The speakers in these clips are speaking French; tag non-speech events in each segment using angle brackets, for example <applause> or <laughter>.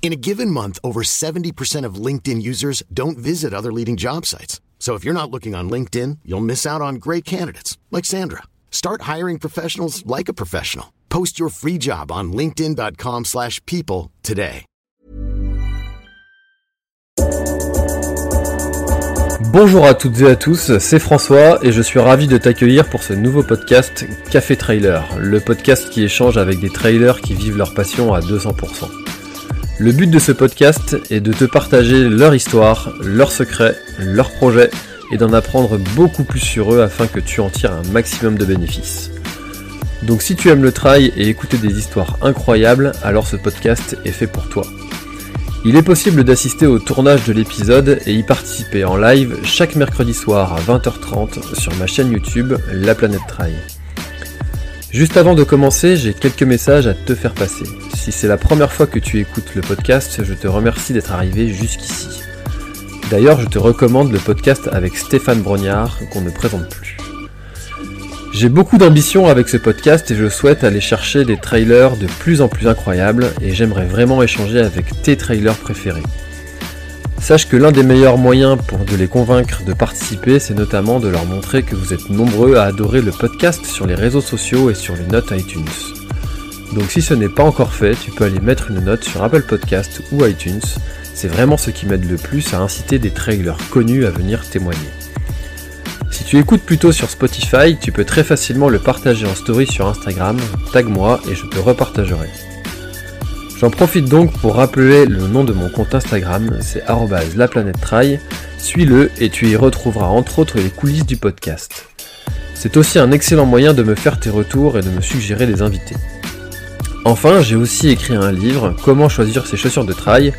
In a given month, over 70% of LinkedIn users don't visit other leading job sites. So if you're not looking on LinkedIn, you'll miss out on great candidates like Sandra. Start hiring professionals like a professional. Post your free job on linkedin.com/people today. Bonjour à toutes et à tous, c'est François et je suis ravi de t'accueillir pour ce nouveau podcast Café Trailer, le podcast qui échange avec des trailers qui vivent leur passion à 200%. Le but de ce podcast est de te partager leur histoire, leurs secrets, leurs projets et d'en apprendre beaucoup plus sur eux afin que tu en tires un maximum de bénéfices. Donc si tu aimes le trail et écouter des histoires incroyables, alors ce podcast est fait pour toi. Il est possible d'assister au tournage de l'épisode et y participer en live chaque mercredi soir à 20h30 sur ma chaîne YouTube La Planète Trail. Juste avant de commencer, j'ai quelques messages à te faire passer. Si c'est la première fois que tu écoutes le podcast, je te remercie d'être arrivé jusqu'ici. D'ailleurs, je te recommande le podcast avec Stéphane Brognard qu'on ne présente plus. J'ai beaucoup d'ambition avec ce podcast et je souhaite aller chercher des trailers de plus en plus incroyables et j'aimerais vraiment échanger avec tes trailers préférés. Sache que l'un des meilleurs moyens pour de les convaincre de participer, c'est notamment de leur montrer que vous êtes nombreux à adorer le podcast sur les réseaux sociaux et sur les notes iTunes. Donc si ce n'est pas encore fait, tu peux aller mettre une note sur Apple Podcast ou iTunes. C'est vraiment ce qui m'aide le plus à inciter des trailers connus à venir témoigner. Si tu écoutes plutôt sur Spotify, tu peux très facilement le partager en story sur Instagram, tag moi et je te repartagerai. J'en profite donc pour rappeler le nom de mon compte Instagram, c'est @laplanètetrai. Suis-le et tu y retrouveras entre autres les coulisses du podcast. C'est aussi un excellent moyen de me faire tes retours et de me suggérer des invités. Enfin, j'ai aussi écrit un livre, Comment choisir ses chaussures de trail,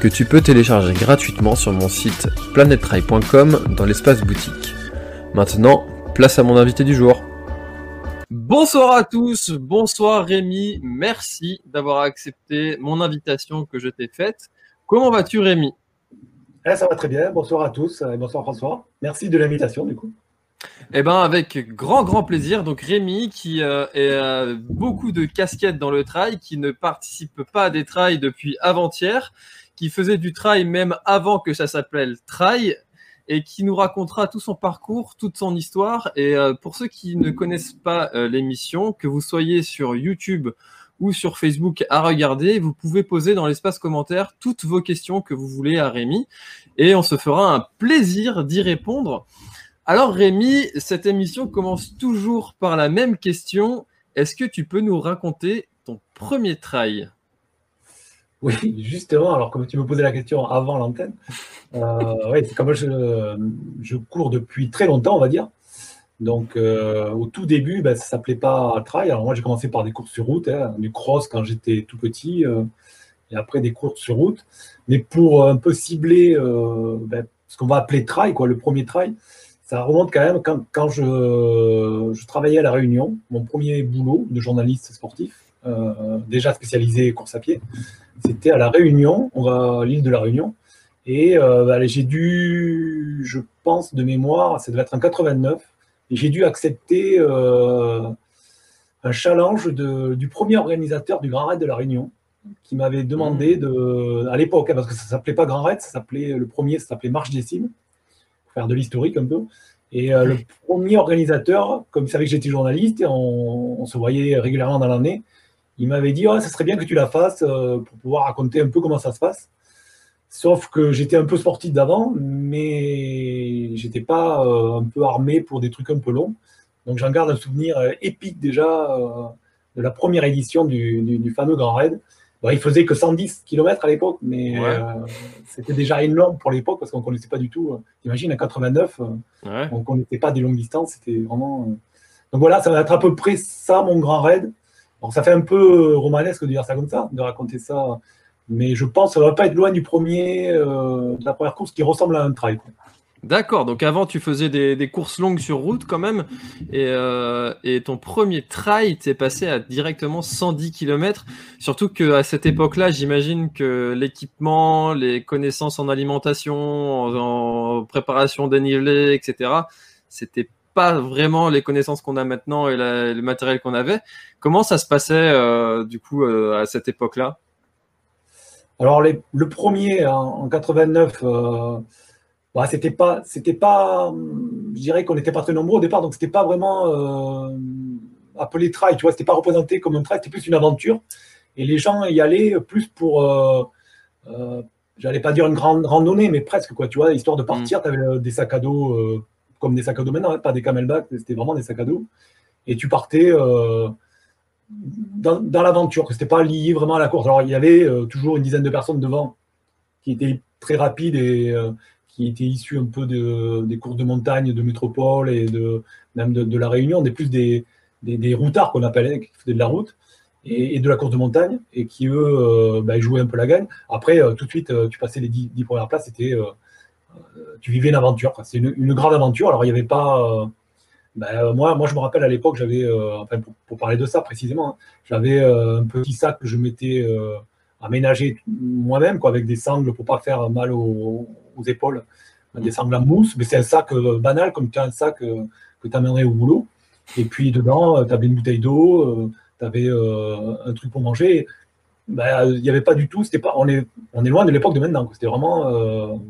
que tu peux télécharger gratuitement sur mon site planettrail.com dans l'espace boutique. Maintenant, place à mon invité du jour. Bonsoir à tous, bonsoir Rémi, merci d'avoir accepté mon invitation que je t'ai faite. Comment vas-tu Rémi? Eh, ça va très bien, bonsoir à tous, et bonsoir François. Merci de l'invitation du coup. Eh ben avec grand grand plaisir. Donc Rémi qui euh, est euh, beaucoup de casquettes dans le trail, qui ne participe pas à des trails depuis avant-hier, qui faisait du trail même avant que ça s'appelle trail et qui nous racontera tout son parcours, toute son histoire. Et euh, pour ceux qui ne connaissent pas euh, l'émission, que vous soyez sur YouTube ou sur Facebook à regarder, vous pouvez poser dans l'espace commentaire toutes vos questions que vous voulez à Rémi et on se fera un plaisir d'y répondre. Alors Rémi, cette émission commence toujours par la même question. Est-ce que tu peux nous raconter ton premier trail? Oui, justement, alors comme tu me posais la question avant l'antenne, euh, <laughs> ouais, c'est comme je, je cours depuis très longtemps, on va dire. Donc euh, au tout début, ben, ça s'appelait pas trail. Alors moi j'ai commencé par des courses sur route, hein, du cross quand j'étais tout petit, euh, et après des courses sur route. Mais pour un peu cibler euh, ben, ce qu'on va appeler trail, quoi, le premier trail, ça remonte quand même quand, quand je, je travaillais à La Réunion, mon premier boulot de journaliste sportif, euh, déjà spécialisé course à pied, c'était à La Réunion, on va à l'île de La Réunion. Et euh, bah, j'ai dû, je pense de mémoire, ça devait être en 89, et j'ai dû accepter euh, un challenge de, du premier organisateur du Grand Raid de La Réunion, qui m'avait demandé de, à l'époque, hein, parce que ça s'appelait pas Grand Raid, ça s'appelait le premier, ça s'appelait Marche des Cimes, pour faire de l'historique un peu. Et euh, le premier organisateur, comme il savait que j'étais journaliste, on se voyait régulièrement dans l'année, il m'avait dit, oh, ça serait bien que tu la fasses euh, pour pouvoir raconter un peu comment ça se passe. Sauf que j'étais un peu sportif d'avant, mais j'étais pas euh, un peu armé pour des trucs un peu longs. Donc j'en garde un souvenir euh, épique déjà euh, de la première édition du, du- du fameux Grand Raid. Bon, il faisait que 110 km à l'époque, mais Ouais. c'était déjà énorme pour l'époque parce qu'on connaissait pas du tout. T'imagines, à 89, euh, Ouais. on connaissait pas des longues distances, c'était vraiment. Donc voilà, ça va être à peu près ça mon grand raid. Ça fait un peu romanesque de dire ça comme ça, de raconter ça Mais je pense que ça ne va pas être loin du premier, de la première course qui ressemble à un trail. D'accord, donc avant tu faisais des, courses longues sur route quand même, euh, et, ton premier trail t'est passé à directement 110 km, surtout qu'à cette époque-là, j'imagine que l'équipement, les connaissances en alimentation, en, préparation dénivelé, etc., c'était pas vraiment les connaissances qu'on a maintenant et le matériel qu'on avait. Comment ça se passait euh, du coup euh, à cette époque-là? Alors le premier en, en 89 bah, c'était pas, c'était pas, je dirais qu'on n'était pas très nombreux au départ, donc c'était pas vraiment euh, appelé trail, tu vois, c'était pas représenté comme un trail, c'était plus une aventure. Et les gens y allaient plus pour, euh, euh, j'allais pas dire une grande randonnée, mais presque quoi, tu vois, histoire de partir. Mm. Tu avais des sacs à dos comme des sacs à dos maintenant, pas des camelbacks, c'était vraiment des sacs à dos. Et tu partais dans, dans l'aventure, c'était pas lié vraiment à la course. Alors il y avait toujours une dizaine de personnes devant qui étaient très rapides et qui étaient issus un peu des courses de montagne de métropole et même de, la Réunion, des plus des, routards qu'on appelait, qui faisaient de la route et, de la course de montagne et qui, eux, euh, bah, jouaient un peu la gagne. Après, euh, tout de suite, euh, tu passais les dix, premières places, c'était, tu vivais une aventure. C'est une, grande aventure. Alors, il n'y avait pas. Bah, moi, moi, je me rappelle à l'époque, j'avais, enfin, pour, parler de ça précisément, hein, j'avais un petit sac que je m'étais aménagé moi-même, quoi, avec des sangles pour pas faire mal aux, aux épaules, des sangles à mousse, mais c'est un sac euh, banal, comme tu as un sac euh, que tu amènerais au boulot. Et puis dedans, euh, tu avais une bouteille d'eau, tu avais un truc pour manger. Ben, il n'y avait pas du tout, c'était pas, on est, on est loin de l'époque de maintenant. C'était vraiment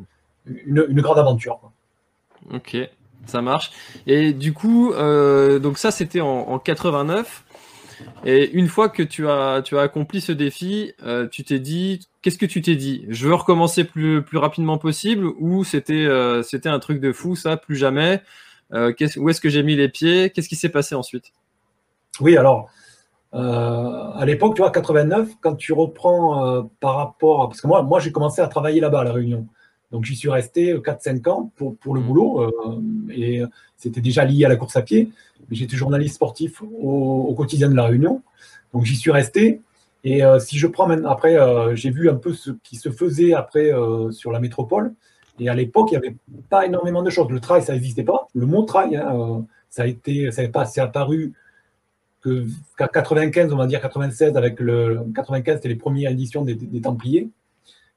une, une, grande aventure. Ok, ça marche. Et du coup, donc ça c'était en, en 89. Et une fois que tu as, tu as accompli ce défi, euh, tu t'es dit, qu'est-ce que tu t'es dit? Je veux recommencer plus, plus rapidement possible ou c'était euh, c'était un truc de fou, ça, plus jamais? Euh, Où est-ce que j'ai mis les pieds? Qu'est-ce qui s'est passé ensuite? Oui, alors, à l'époque, tu vois, 89, quand tu reprends par rapport Parce que moi, moi j'ai commencé à travailler là-bas à La Réunion. Donc j'y suis resté 4-5 ans pour, pour le mmh. boulot et c'était déjà lié à la course à pied j'étais journaliste sportif au, quotidien de La Réunion. Donc j'y suis resté. Et euh, si je prends maintenant, après, euh, j'ai vu un peu ce qui se faisait après euh, sur la métropole. Et à l'époque, il n'y avait pas énormément de choses. Le trail, ça n'existait pas. Le mot trail, hein, ça a été, ça n'est pas, c'est apparu qu'à 95, on va dire 96, avec le 95, c'était les premières éditions des, Templiers.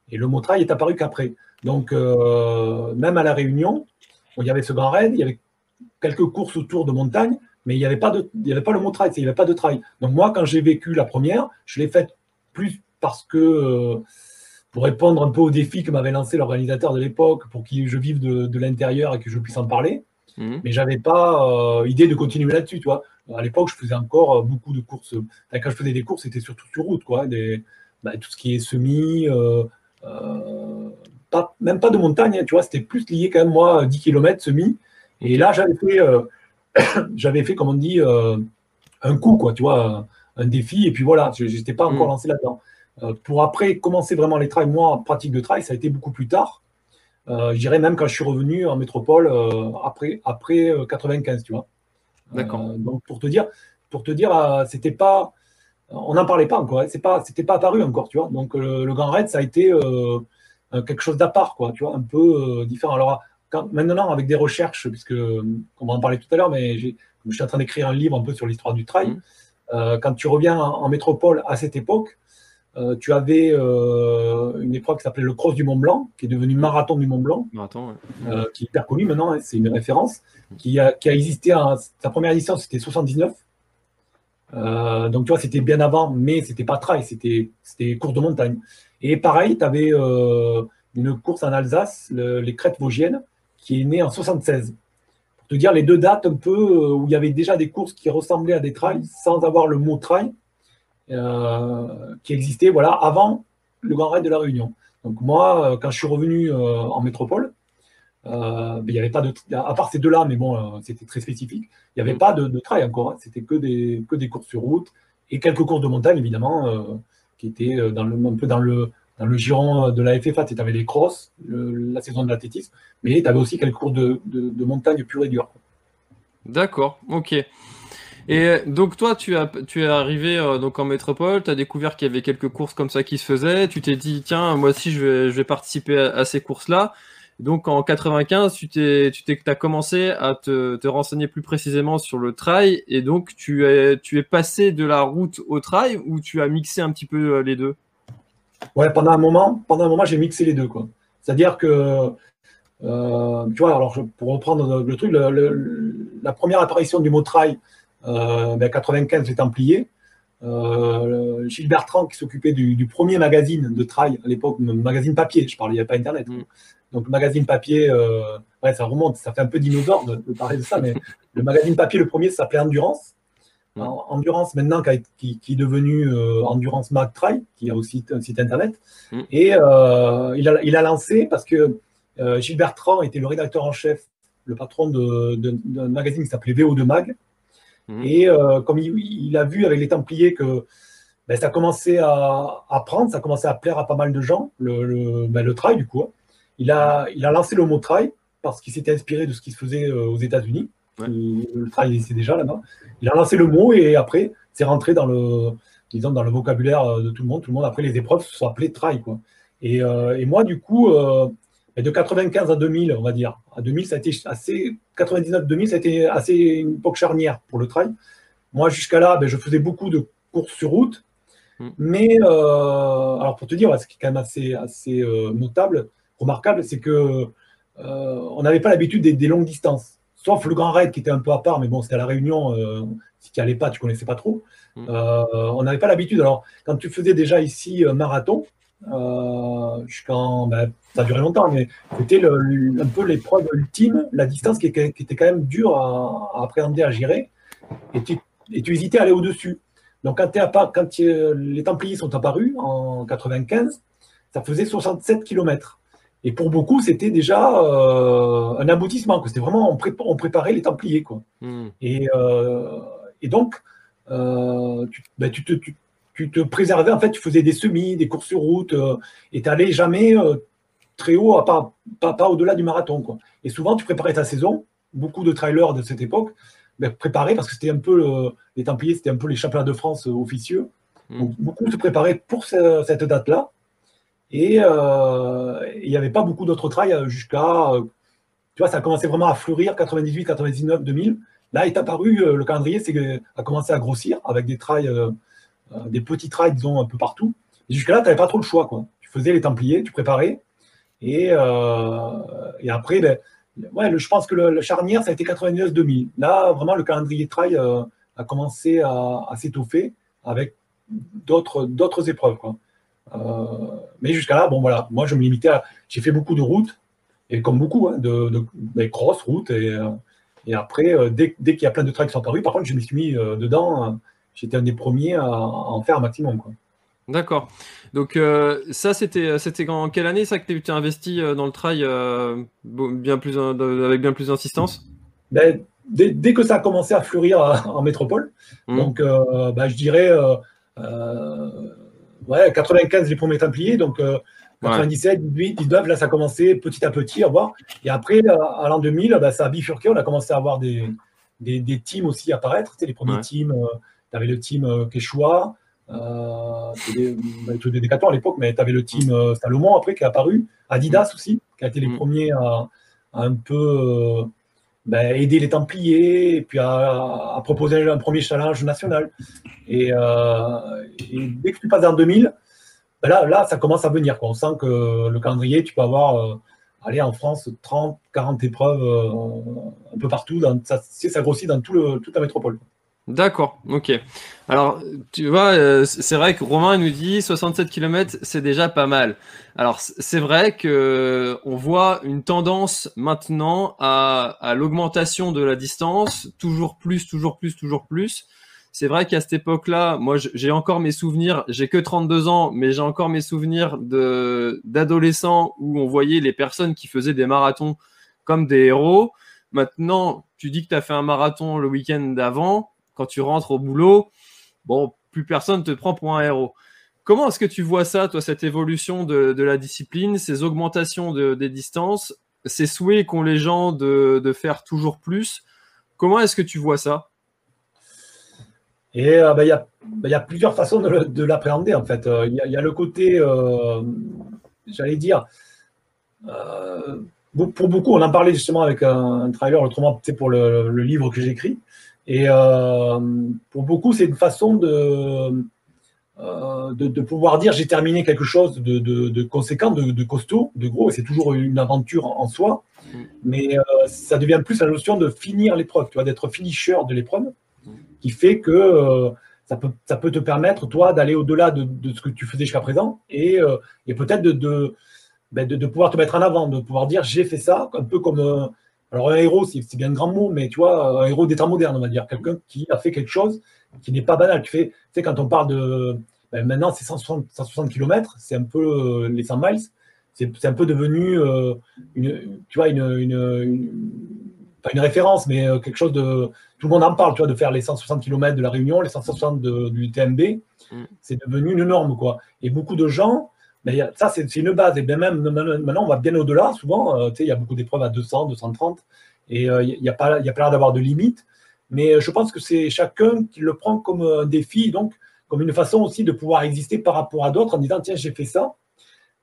Et le mot trail est apparu qu'après. Donc, même à la Réunion, il y avait ce grand raid, il y avait quelques courses autour de montagne, mais il n'y avait, pas de, il y avait pas le mot trail, il n'y avait pas de trail. Donc moi, quand j'ai vécu la première, je l'ai faite plus parce que, euh, pour répondre un peu au défi que m'avait lancé l'organisateur de l'époque, pour que je vive de, l'intérieur et que je puisse en parler. Mhm. Mais j'avais pas euh, idée de continuer là-dessus, tu vois. À l'époque, je faisais encore euh, beaucoup de courses. quand je faisais des courses, c'était surtout sur route, quoi. Des, bah, tout ce qui est semi, pas, même pas de montagne, tu vois. C'était plus lié quand même, moi, 10 km semi. Et là, j'avais fait, euh, <coughs> j'avais fait, comme on dit, euh, un coup, quoi, tu vois, un, défi. Et puis voilà, je n'étais pas encore mm. lancé là-dedans. Euh, pour après commencer vraiment les trails, moi, en pratique de trail, ça a été beaucoup plus tard. je dirais même quand je suis revenu en métropole après, après 95, tu vois. D'accord. donc pour te dire, pour te dire, c'était pas, on n'en parlait pas encore. Hein, c'est pas, c'était pas apparu encore, tu vois. Donc le, Grand Raid, ça a été quelque chose d'à part, quoi, tu vois, un peu différent. Alors maintenant, avec des recherches, puisque on va en parler tout à l'heure, mais je suis en train d'écrire un livre un peu sur l'histoire du trail. Mmh. Euh, quand tu reviens en, métropole à cette époque, euh, tu avais euh, une épreuve qui s'appelait le Cross du Mont Blanc, qui est devenu Marathon du Mont Blanc, qui est hyper connu maintenant, hein, c'est une référence, qui a, qui a existé, en, sa première édition c'était 79. Donc tu vois, c'était bien avant, mais c'était pas trail, c'était course de montagne. Et pareil, tu avais une course en Alsace, les crêtes vosgiennes, qui est né en 76. Pour te dire les deux dates un peu euh, où il y avait déjà des courses qui ressemblaient à des trails sans avoir le mot trail euh, qui existait voilà, avant le Grand Raid de la Réunion. Donc moi, euh, quand je suis revenu en métropole, ben, il n'y avait pas de à part ces deux-là, mais bon, c'était très spécifique. Il n'y avait mm. pas de, trail encore. Hein. C'était que des, que des courses sur route et quelques courses de montagne, évidemment, qui étaient dans le, un peu dans le, dans le giron de la FFA, tu avais les crosses, la saison de l'athlétisme, mais tu avais aussi quelques cours de, montagne pure et dure. D'accord, ok. Et donc toi, tu, as, tu es arrivé donc en métropole, tu as découvert qu'il y avait quelques courses comme ça qui se faisaient, tu t'es dit, tiens, moi aussi je vais, je vais participer à, ces courses-là. Donc en 95, tu t'es, tu t'es, as commencé à te, te, renseigner plus précisément sur le trail et donc tu es, tu es passé de la route au trail ou tu as mixé un petit peu les deux? Ouais, pendant un moment, pendant un moment, j'ai mixé les deux quoi. C'est-à-dire que euh, tu vois, alors pour reprendre le, truc, la première apparition du mot trail, euh, ben 95, les Templiers. Euh, Gilles Bertrand, qui s'occupait du, premier magazine de trail à l'époque, magazine papier, je parlais, il n'y avait pas Internet. Mm. Donc, magazine papier, euh, ouais, ça remonte, ça fait un peu dinosaure de, parler de ça, mais le magazine papier, le premier, s'appelait Endurance. Mm. Endurance, maintenant, qui, qui, est devenu euh, Endurance Mag Trail, qui a aussi un site Internet. Mm. Et euh, il, a, il a lancé, parce que Gilles Bertrand était le rédacteur en chef, le patron d'un magazine qui s'appelait VO2 Mag. Mhm. Et comme il, a vu avec les Templiers que ben, ça commençait à, à, prendre, ça commençait à plaire à pas mal de gens, le, le, ben, le trail du coup. Hein. Il a, il a lancé le mot trail parce qu'il s'était inspiré de ce qui se faisait euh, aux États-Unis. Le trail c'est déjà là-bas. Il a lancé le mot et après c'est rentré dans le, disons, dans le vocabulaire de tout le monde. Tout le monde après les épreuves se sont appelées trail quoi. Et, et moi du coup et de 95 à 2000, on va dire. À 2000, ça a été assez. 99-2000, ça a été assez une époque charnière pour le trail. Moi, jusqu'à là, ben, je faisais beaucoup de courses sur route. Hmm. Mais, euh, alors pour te dire, ce qui est quand même assez, assez euh, notable, remarquable, c'est que euh, on n'avait pas l'habitude des, longues distances. Sauf le Grand Raid qui était un peu à part, mais bon, c'était à la Réunion. si tu n'y allais pas, tu connaissais pas trop. Hmm. on n'avait pas l'habitude. Alors, quand tu faisais déjà ici marathon, euh, jusqu'en. Ben, ça a duré longtemps, mais c'était un peu l'épreuve ultime, la distance qui, était quand même dure à, appréhender, à gérer, et tu, et tu hésitais à aller au-dessus. Donc, quand, es quand les Templiers sont apparus en 95, ça faisait 67 km. Et pour beaucoup, c'était déjà euh, un aboutissement. C'était vraiment, on, préparait les Templiers. Quoi. Hmm. Et, euh, et, donc, euh, tu, ben, tu, te, tu, tu te préservais, en fait, tu faisais des semis, des courses sur route, et tu n'allais jamais très haut, à pas, pas, au-delà du marathon. Quoi. Et souvent, tu préparais ta saison. Beaucoup de trailers de cette époque ben, préparaient, parce que c'était un peu les Templiers, c'était un peu les championnats de France officieux. Mm. Donc, beaucoup se préparaient pour cette date-là. Et il n'y avait pas beaucoup d'autres trails jusqu'à. tu vois, ça a commencé vraiment à fleurir 98, 99, 2000. Là est apparu le calendrier, c'est a commencé à grossir avec des trails euh, des petits trails, disons, un peu partout. Et jusqu'à là, tu n'avais pas trop le choix. Quoi. Tu faisais les Templiers, tu préparais. Et, euh, et après, ben, ouais, je pense que le, charnière, ça a été 99-2000. Là, vraiment, le calendrier trail euh, a commencé à, s'étoffer avec d'autres épreuves. Quoi. Mais jusqu'à là, bon voilà, moi je me limitais à. J'ai fait beaucoup de routes, et comme beaucoup, hein, de, de, ben, cross routes. Et, et après, dès, dès qu'il y a plein de trails qui sont apparus, par contre, je me suis mis dedans j'étais un des premiers à, en faire un maximum. D'accord. Donc euh, ça, c'était c'était en quelle année ça que tu t'es investi euh, dans le trail euh, bien plus avec bien plus d'insistance? Ben, dès, que ça a commencé à fleurir en métropole, mmh. donc ben, je dirais ouais 95 les premiers Templiers, donc 97, 18, 19, là ça a commencé petit à petit à voir. Et après à l'an 2000, ben, ça a bifurqué, on a commencé à avoir des, des, teams aussi apparaître, les premiers teams tu avais le team euh, Quechua, euh, des, bah, des Décathlon à l'époque, mais tu avais le team euh, Salomon après qui est apparu, Adidas aussi, qui a été les mm. premiers à, un peu euh, ben, aider les Templiers et puis à, proposer un premier challenge national. Et, dès que tu passes en 2000, ben là, là, ça commence à venir. Quoi. On sent que le calendrier, tu peux avoir, aller en France, 30, 40 épreuves un peu partout. Ça, ça grossit dans toute la métropole. D'accord, ok. Alors, tu vois, euh, c'est vrai que Romain nous dit 67 km, c'est déjà pas mal. Alors, c'est vrai que on voit une tendance maintenant à, l'augmentation de la distance, toujours plus, toujours plus, toujours plus. C'est vrai qu'à cette époque-là, moi, j'ai encore mes souvenirs. J'ai que 32 ans, mais j'ai encore mes souvenirs de d'adolescents où on voyait les personnes qui faisaient des marathons comme des héros. Maintenant, tu dis que tu as fait un marathon le week-end d'avant quand tu rentres au boulot, bon, plus personne te prend pour un héros. Comment est-ce que tu vois ça, toi, cette évolution de, la discipline, ces augmentations des distances, ces souhaits qu'ont les gens de, faire toujours plus? Comment est-ce que tu vois ça? Et ben, il ben, y, a, plusieurs façons de, l'appréhender en fait. Il y, a le côté, j'allais dire, pour beaucoup, on en parlait justement avec un, trailer autrement pour le, le livre que j'écris. Et pour beaucoup, c'est une façon de euh, de, pouvoir dire j'ai terminé quelque chose de, conséquent, de, costaud, de gros, et c'est toujours une aventure en, soi, mm. mais euh, ça devient plus la notion de finir l'épreuve, tu vois, d'être finisher de l'épreuve, mm. qui fait que euh, ça, peut, ça peut te permettre, toi, d'aller au-delà de, ce que tu faisais jusqu'à présent, et, et peut-être ben, de, pouvoir te mettre en avant, de pouvoir dire j'ai fait ça, un peu comme... alors un héros, c'est bien un grand mot, mais tu vois, un héros d'état moderne, on va dire, quelqu'un qui a fait quelque chose qui n'est pas banal. Tu fais, tu sais, quand on parle de. Ben, maintenant, c'est 160, 160 km, c'est un peu euh, les 100 miles. C'est un peu devenu euh, une, tu vois, une, une, pas une référence, mais euh, quelque chose de. Tout le monde en parle, tu vois, de faire les 160 km de la Réunion, les 160 de, du TMB. Mm. C'est devenu une norme, quoi. Et beaucoup de gens. Ça, c'est une base. Et bien même maintenant, on va bien au-delà. Souvent, sais, il y a beaucoup d'épreuves à 200, 230. Et il n'y a a pas l'air d'avoir de limite. Mais euh, je pense que c'est chacun qui le prend comme un défi, donc comme une façon aussi de pouvoir exister par rapport à d'autres en disant tiens, j'ai fait ça.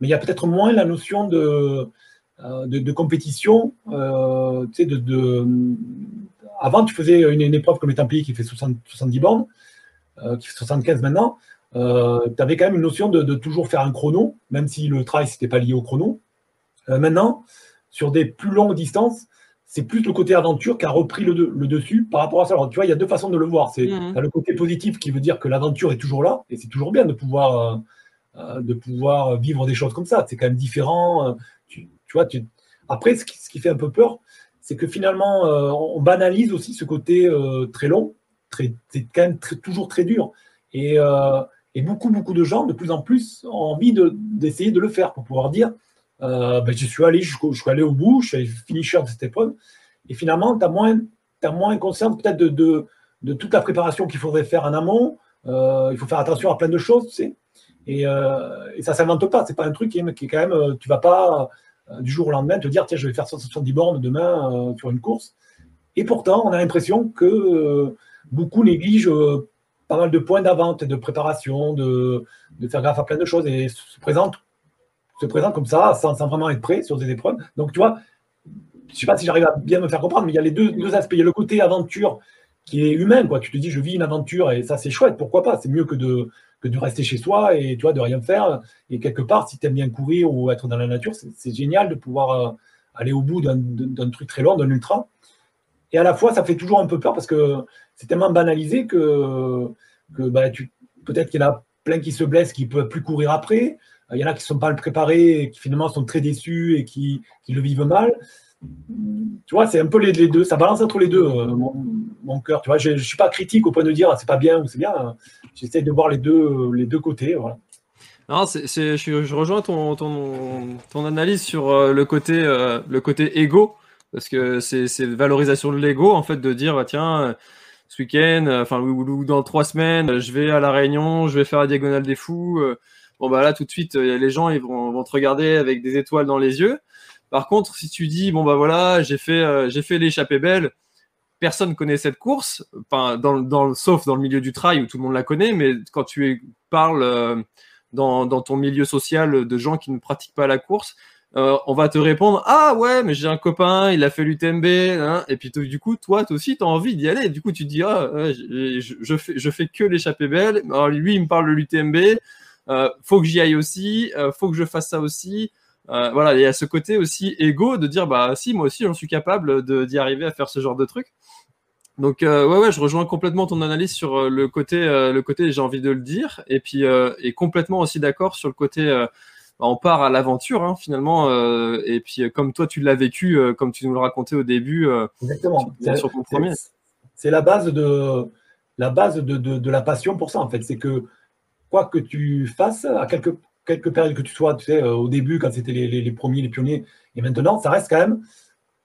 Mais il y a peut-être moins la notion de, euh, de, compétition. Euh, de, Avant, tu faisais une, épreuve comme étant pays qui fait 70 bornes, qui fait 75 maintenant. Tu avais quand même une notion de, toujours faire un chrono, même si le trail, n'était pas lié au chrono. maintenant, sur des plus longues distances, c'est plus le côté aventure qui a repris le, dessus par rapport à ça. Alors, tu vois, il y a deux façons de le voir. C'est mhm. le côté positif qui veut dire que l'aventure est toujours là, et c'est toujours bien de pouvoir, euh, euh, de pouvoir vivre des choses comme ça. C'est quand même différent. Euh, tu, vois, tu... Après, ce qui, fait un peu peur, c'est que finalement, on banalise aussi ce côté très long. Très, c'est quand même toujours très dur. Et, et, beaucoup, beaucoup de gens, de plus en plus, ont envie d'essayer de, le faire pour pouvoir dire euh, ben, je suis allé je suis allé au bout, je suis finisher de cette épreuve. Et finalement, tu as moins, as moins conscience peut-être de, toute la préparation qu'il faudrait faire en amont. Euh, il faut faire attention à plein de choses, tu sais. Et, euh, et ça ne s'invente pas. C'est pas un truc qui est, quand même. Tu vas pas du jour au lendemain te dire tiens, je vais faire 170 bornes demain sur une course. Et pourtant, on a l'impression que beaucoup négligent pas mal de points d'avant, de préparation, de, de, faire gaffe à plein de choses et se présentent se présente comme ça, sans, vraiment être prêt sur des épreuves. Donc, tu vois, je ne sais pas si j'arrive à bien me faire comprendre, mais il y a les deux, deux, aspects. Il y a le côté aventure qui est humain, quoi. Tu te dis, je vis une aventure et ça, c'est chouette, pourquoi pas? C'est mieux que de, que de rester chez soi et tu vois, de rien faire. Et quelque part, si tu aimes bien courir ou être dans la nature, c'est génial de pouvoir euh, aller au bout d'un truc très long, d'un ultra. Et à la fois, ça fait toujours un peu peur parce que c'est tellement banalisé que, bah, peut-être qu'il y en a plein qui se blessent, qui ne peuvent plus courir après. Il y en a qui ne sont pas préparés et qui finalement sont très déçus et qui, le vivent mal. Tu vois, c'est un peu les, deux, ça balance entre les deux, euh, mon, cœur. Tu vois, je ne suis pas critique au point de dire ah, c'est pas bien ou c'est bien. J'essaie de voir les deux, côtés. Voilà. Je, rejoins ton, analyse sur euh, le côté, euh, égo, parce que c'est valorisation de l'ego, en fait, de dire, bah, tiens, ce week-end, enfin, ou, dans trois semaines, je vais à La Réunion, je vais faire la diagonale des fous, bon bah là tout de suite euh, les gens ils vont, te regarder avec des étoiles dans les yeux. Par contre, si tu dis bon bah voilà, j'ai fait euh, j'ai fait l'échappée belle, personne connaît cette course, enfin dans, dans, sauf dans le milieu du trail où tout le monde la connaît, mais quand tu parles euh, dans, dans, ton milieu social de gens qui ne pratiquent pas la course, on va te répondre ah ouais mais j'ai un copain il a fait l'UTMB hein, et puis du coup toi, aussi tu as envie d'y aller. Du coup tu te dis ah je, je, fais je fais que l'échappée belle. Alors lui il me parle de l'UTMB euh, faut que j'y aille aussi, euh, faut que je fasse ça aussi. Euh, voilà, il y a ce côté aussi égo de dire bah si moi aussi j'en suis capable d'y arriver à faire ce genre de truc. Donc ouais ouais, je rejoins complètement ton analyse sur le côté le côté j'ai envie de le dire. Et puis et complètement aussi d'accord sur le côté on part à l'aventure hein, finalement et puis comme toi tu l'as vécu comme tu nous le racontais au début exactement. sur, ton premier. c'est la base de la base de, de, de, la passion pour ça en fait. C'est que quoi que tu fasses, à quelques, quelques périodes que tu sois, tu sais, euh, au début, quand c'était les, premiers, les pionniers, et maintenant, ça reste quand même,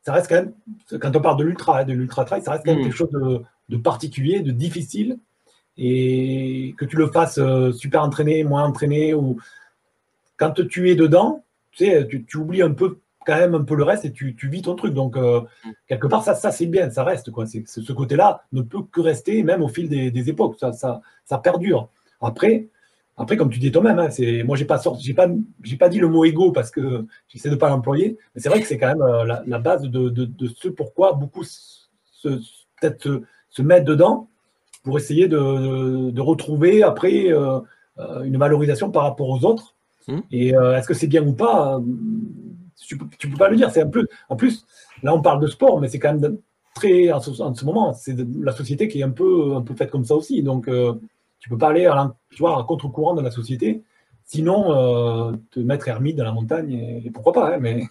ça reste quand même, quand on parle de l'ultra, hein, de l'ultra trail, ça reste quand même mm. quelque chose de, particulier, de difficile, et que tu le fasses euh, super entraîné, moins entraîné, ou quand tu es dedans, tu oublies un peu quand même un peu le reste et tu, vis ton truc. Donc, euh, quelque part, ça, c'est bien, ça reste. Quoi. Ce côté-là ne peut que rester, même au fil des, époques. Ça, perdure. Après, après, comme tu dis toi-même, hein, moi, sorti, j'ai pas, j'ai pas dit le mot égo parce que j'essaie de pas l'employer. Mais c'est vrai que c'est quand même euh, la, base de, ce pourquoi beaucoup se, peut-être se, mettent dedans pour essayer de, retrouver après euh, une valorisation par rapport aux autres. Mm. Et est-ce que c'est bien ou pas tu peux, peux pas le dire. C'est un peu, en plus, là, on parle de sport, mais c'est quand même très, en ce, moment, c'est la société qui est un peu, un peu faite comme ça aussi. Donc, euh, tu peux pas aller à, tu vois, à contre-courant de la société. Sinon, euh, te mettre ermite dans la montagne, et, pourquoi pas, hein, mais,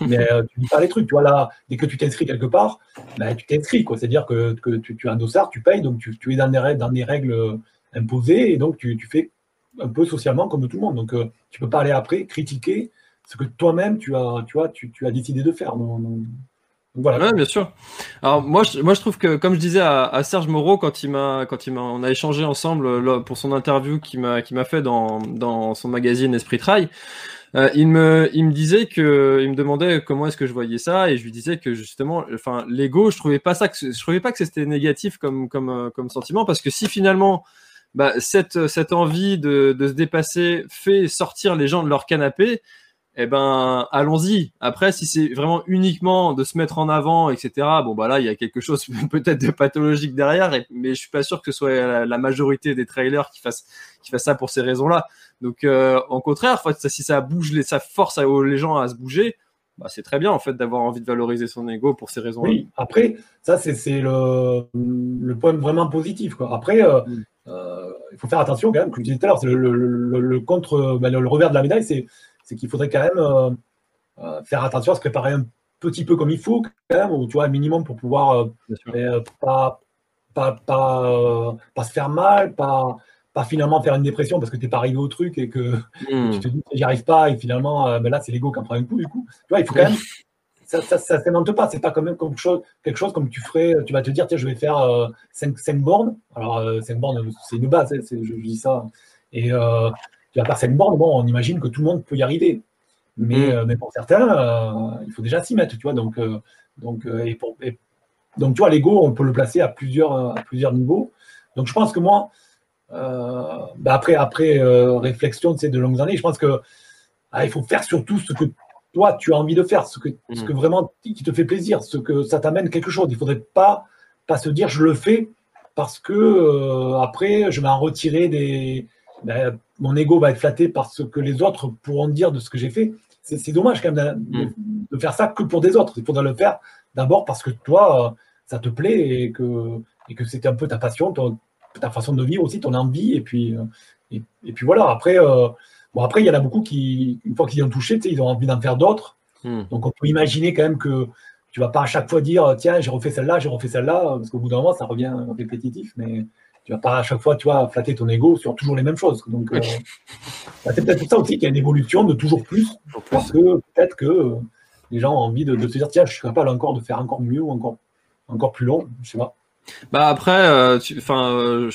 <laughs> mais euh, tu dis pas les trucs. Tu vois, là, dès que tu t'inscris quelque part, ben, tu t'inscris. C'est-à-dire que, que tu, tu, as un dossard, tu payes, donc tu, tu es dans des, règles, dans des règles imposées, et donc tu, tu, fais un peu socialement comme tout le monde. Donc, tu peux pas aller après critiquer ce que toi-même tu as, tu, vois, tu, tu, as décidé de faire. voilà. bien sûr. Alors moi, je, moi, je trouve que, comme je disais à, Serge Moreau quand il m'a, quand il m'a, on a échangé ensemble pour son interview qu'il m'a, qui m'a fait dans, dans son magazine Esprit Trail. Euh, il me, il me disait que, il me demandait comment est-ce que je voyais ça, et je lui disais que justement, enfin, l'ego, je trouvais pas ça, je trouvais pas que c'était négatif comme, comme, euh, comme sentiment, parce que si finalement, bah, cette, cette envie de, de se dépasser fait sortir les gens de leur canapé, eh ben allons-y. Après, si c'est vraiment uniquement de se mettre en avant, etc. Bon bah là, il y a quelque chose <laughs> peut-être de pathologique derrière, mais je suis pas sûr que ce soit la, majorité des trailers qui fassent qui fassent ça pour ces raisons-là. Donc euh, au contraire, si ça bouge, les, ça force les gens à se bouger. Bah, c'est très bien en fait d'avoir envie de valoriser son ego pour ces raisons-là. Oui, après, ça c'est le, le, point vraiment positif. Quoi. Après, euh, mm. euh, il faut faire attention quand même, comme je disais tout à l'heure, le, le, contre, bah, le, revers de la médaille, c'est qu'il faudrait quand même euh, faire attention à se préparer un petit peu comme il faut, quand même, ou tu vois, un minimum pour pouvoir pas, pas, pas, pas, se faire mal, pas, pas finalement faire une dépression parce que tu n'es pas arrivé au truc et que hmm. tu te dis j'y arrive pas et finalement ben là c'est l'ego qui en prend un coup du coup. Tu vois, il faut quand même. Ça ne s'invente pas, c'est pas quand même quelque chose, quelque chose comme tu ferais, tu vas te dire, tiens, je vais faire 5, bornes. Alors, 5 bornes, c'est une base, hein, je, je, dis ça. Et, tu vas faire cette borne, bon, on imagine que tout le monde peut y arriver. Mais, mm. euh, mais pour certains, euh, il faut déjà s'y mettre, tu vois. Donc, euh, donc, et pour, donc, tu vois, l'ego, on peut le placer à plusieurs, à plusieurs niveaux. Donc, je pense que moi, bah, après, après réflexion de ces de longues années, je pense que ah, il faut faire surtout ce que toi, tu as envie de faire, ce que, ce que mm. vraiment qui te fait plaisir, ce que ça t'amène quelque chose. Il ne faudrait pas, pas se dire je le fais parce que après, je vais en retirer des, ben, mon ego va être flatté par ce que les autres pourront dire de ce que j'ai fait. C'est dommage quand même mm. de, faire ça que pour des autres. Il faudrait le faire d'abord parce que toi, ça te plaît et que, et que c'était un peu ta passion, ta façon de vivre aussi, ton envie. Et puis, euh, et, puis voilà. Après, euh, bon, après, il y en a beaucoup qui, une fois qu'ils ont touché, ils ont envie d'en faire d'autres. Mm. Donc, on peut imaginer quand même que tu vas pas à chaque fois dire tiens, j'ai refait celle-là, j'ai refait celle-là, parce qu'au bout d'un moment, ça revient répétitif. Mais tu vas pas à chaque fois, tu vois, flatter ton ego sur toujours les mêmes choses. Donc, euh, <laughs> bah, c'est peut-être pour ça aussi qu'il y a une évolution de toujours plus, parce que peut-être que euh, les gens ont envie de, se dire, tiens, je suis capable encore de faire encore mieux ou encore, encore plus long, je sais pas. Bah après, euh, enfin,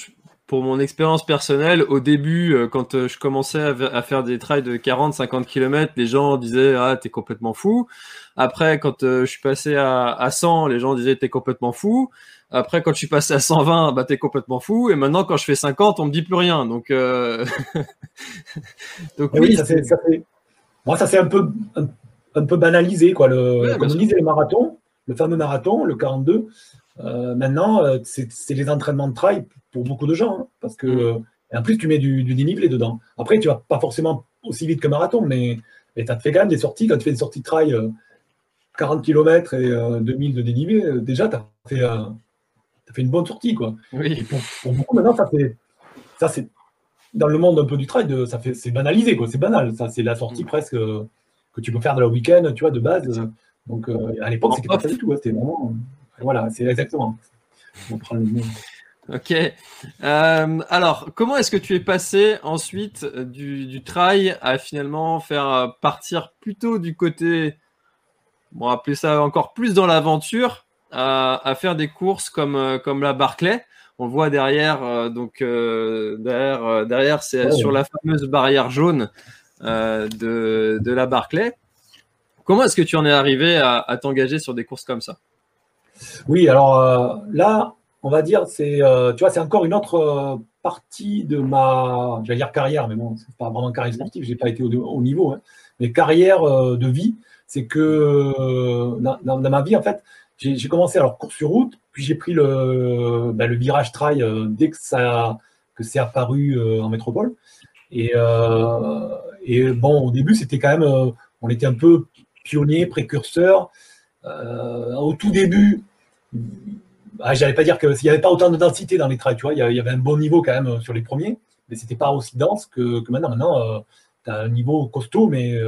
pour mon expérience personnelle, au début, quand je commençais à, faire des trails de 40-50 km, les gens disaient ah t'es complètement fou. Après, quand je suis passé à, à 100, les gens disaient t'es complètement fou. Après, quand je suis passé à 120, bah, t'es complètement fou. Et maintenant, quand je fais 50, on me dit plus rien. Donc, euh... <laughs> Donc oui, ça, fait, ça fait... Moi, ça s'est un peu, un, peu banalisé. Quoi. Le, comme on disait, les marathons, le fameux marathon, le 42, euh, maintenant, euh, c'est les entraînements de trail pour beaucoup de gens. Hein, parce que, mm. en plus, tu mets du, du, dénivelé dedans. Après, tu vas pas forcément aussi vite que marathon, mais, mais tu as fait quand même des sorties. Quand tu fais des sorties de trail, 40 euh, km et 2000 de dénivelé, déjà, tu as fait fait une bonne sortie, quoi. Oui. pour, beaucoup, maintenant, ça fait. Ça, c'est. Dans le monde un peu du trail, de, ça fait, c'est banalisé, quoi. C'est banal. Ça, c'est la sortie mm. presque que tu peux faire de la week-end, tu vois, de base. Donc, à l'époque, c'était pas ça du tout. C'était vraiment. Voilà, c'est exactement. On prend le Ok. Euh, alors, comment est-ce que tu es passé ensuite du, du trail à finalement faire partir plutôt du côté, bon, appeler ça encore plus dans l'aventure, à, faire des courses comme, euh, comme la Barclay. On le voit derrière, euh, donc euh, derrière, derrière c'est sur la fameuse barrière jaune de, de la Barclay. Comment est-ce que tu en es arrivé à, t'engager sur des courses comme ça? Oui, alors là, on va dire, c'est, tu vois, c'est encore une autre partie de ma, dire carrière, mais bon, c'est pas vraiment carrière sportive, j'ai pas été au, niveau, hein, mais carrière de vie, c'est que dans, ma vie, en fait, j'ai commencé alors course sur route, puis j'ai pris le, le virage trail dès que ça que c'est apparu en métropole. Et, euh, bon, au début, c'était quand même, euh, on était un peu pionnier, précurseur. Euh, au tout début, ah, j'allais pas dire qu'il n'y avait pas autant de densité dans les trails, tu vois, il y avait un bon niveau quand même sur les premiers, mais c'était pas aussi dense que, maintenant. Maintenant, tu as un niveau costaud, mais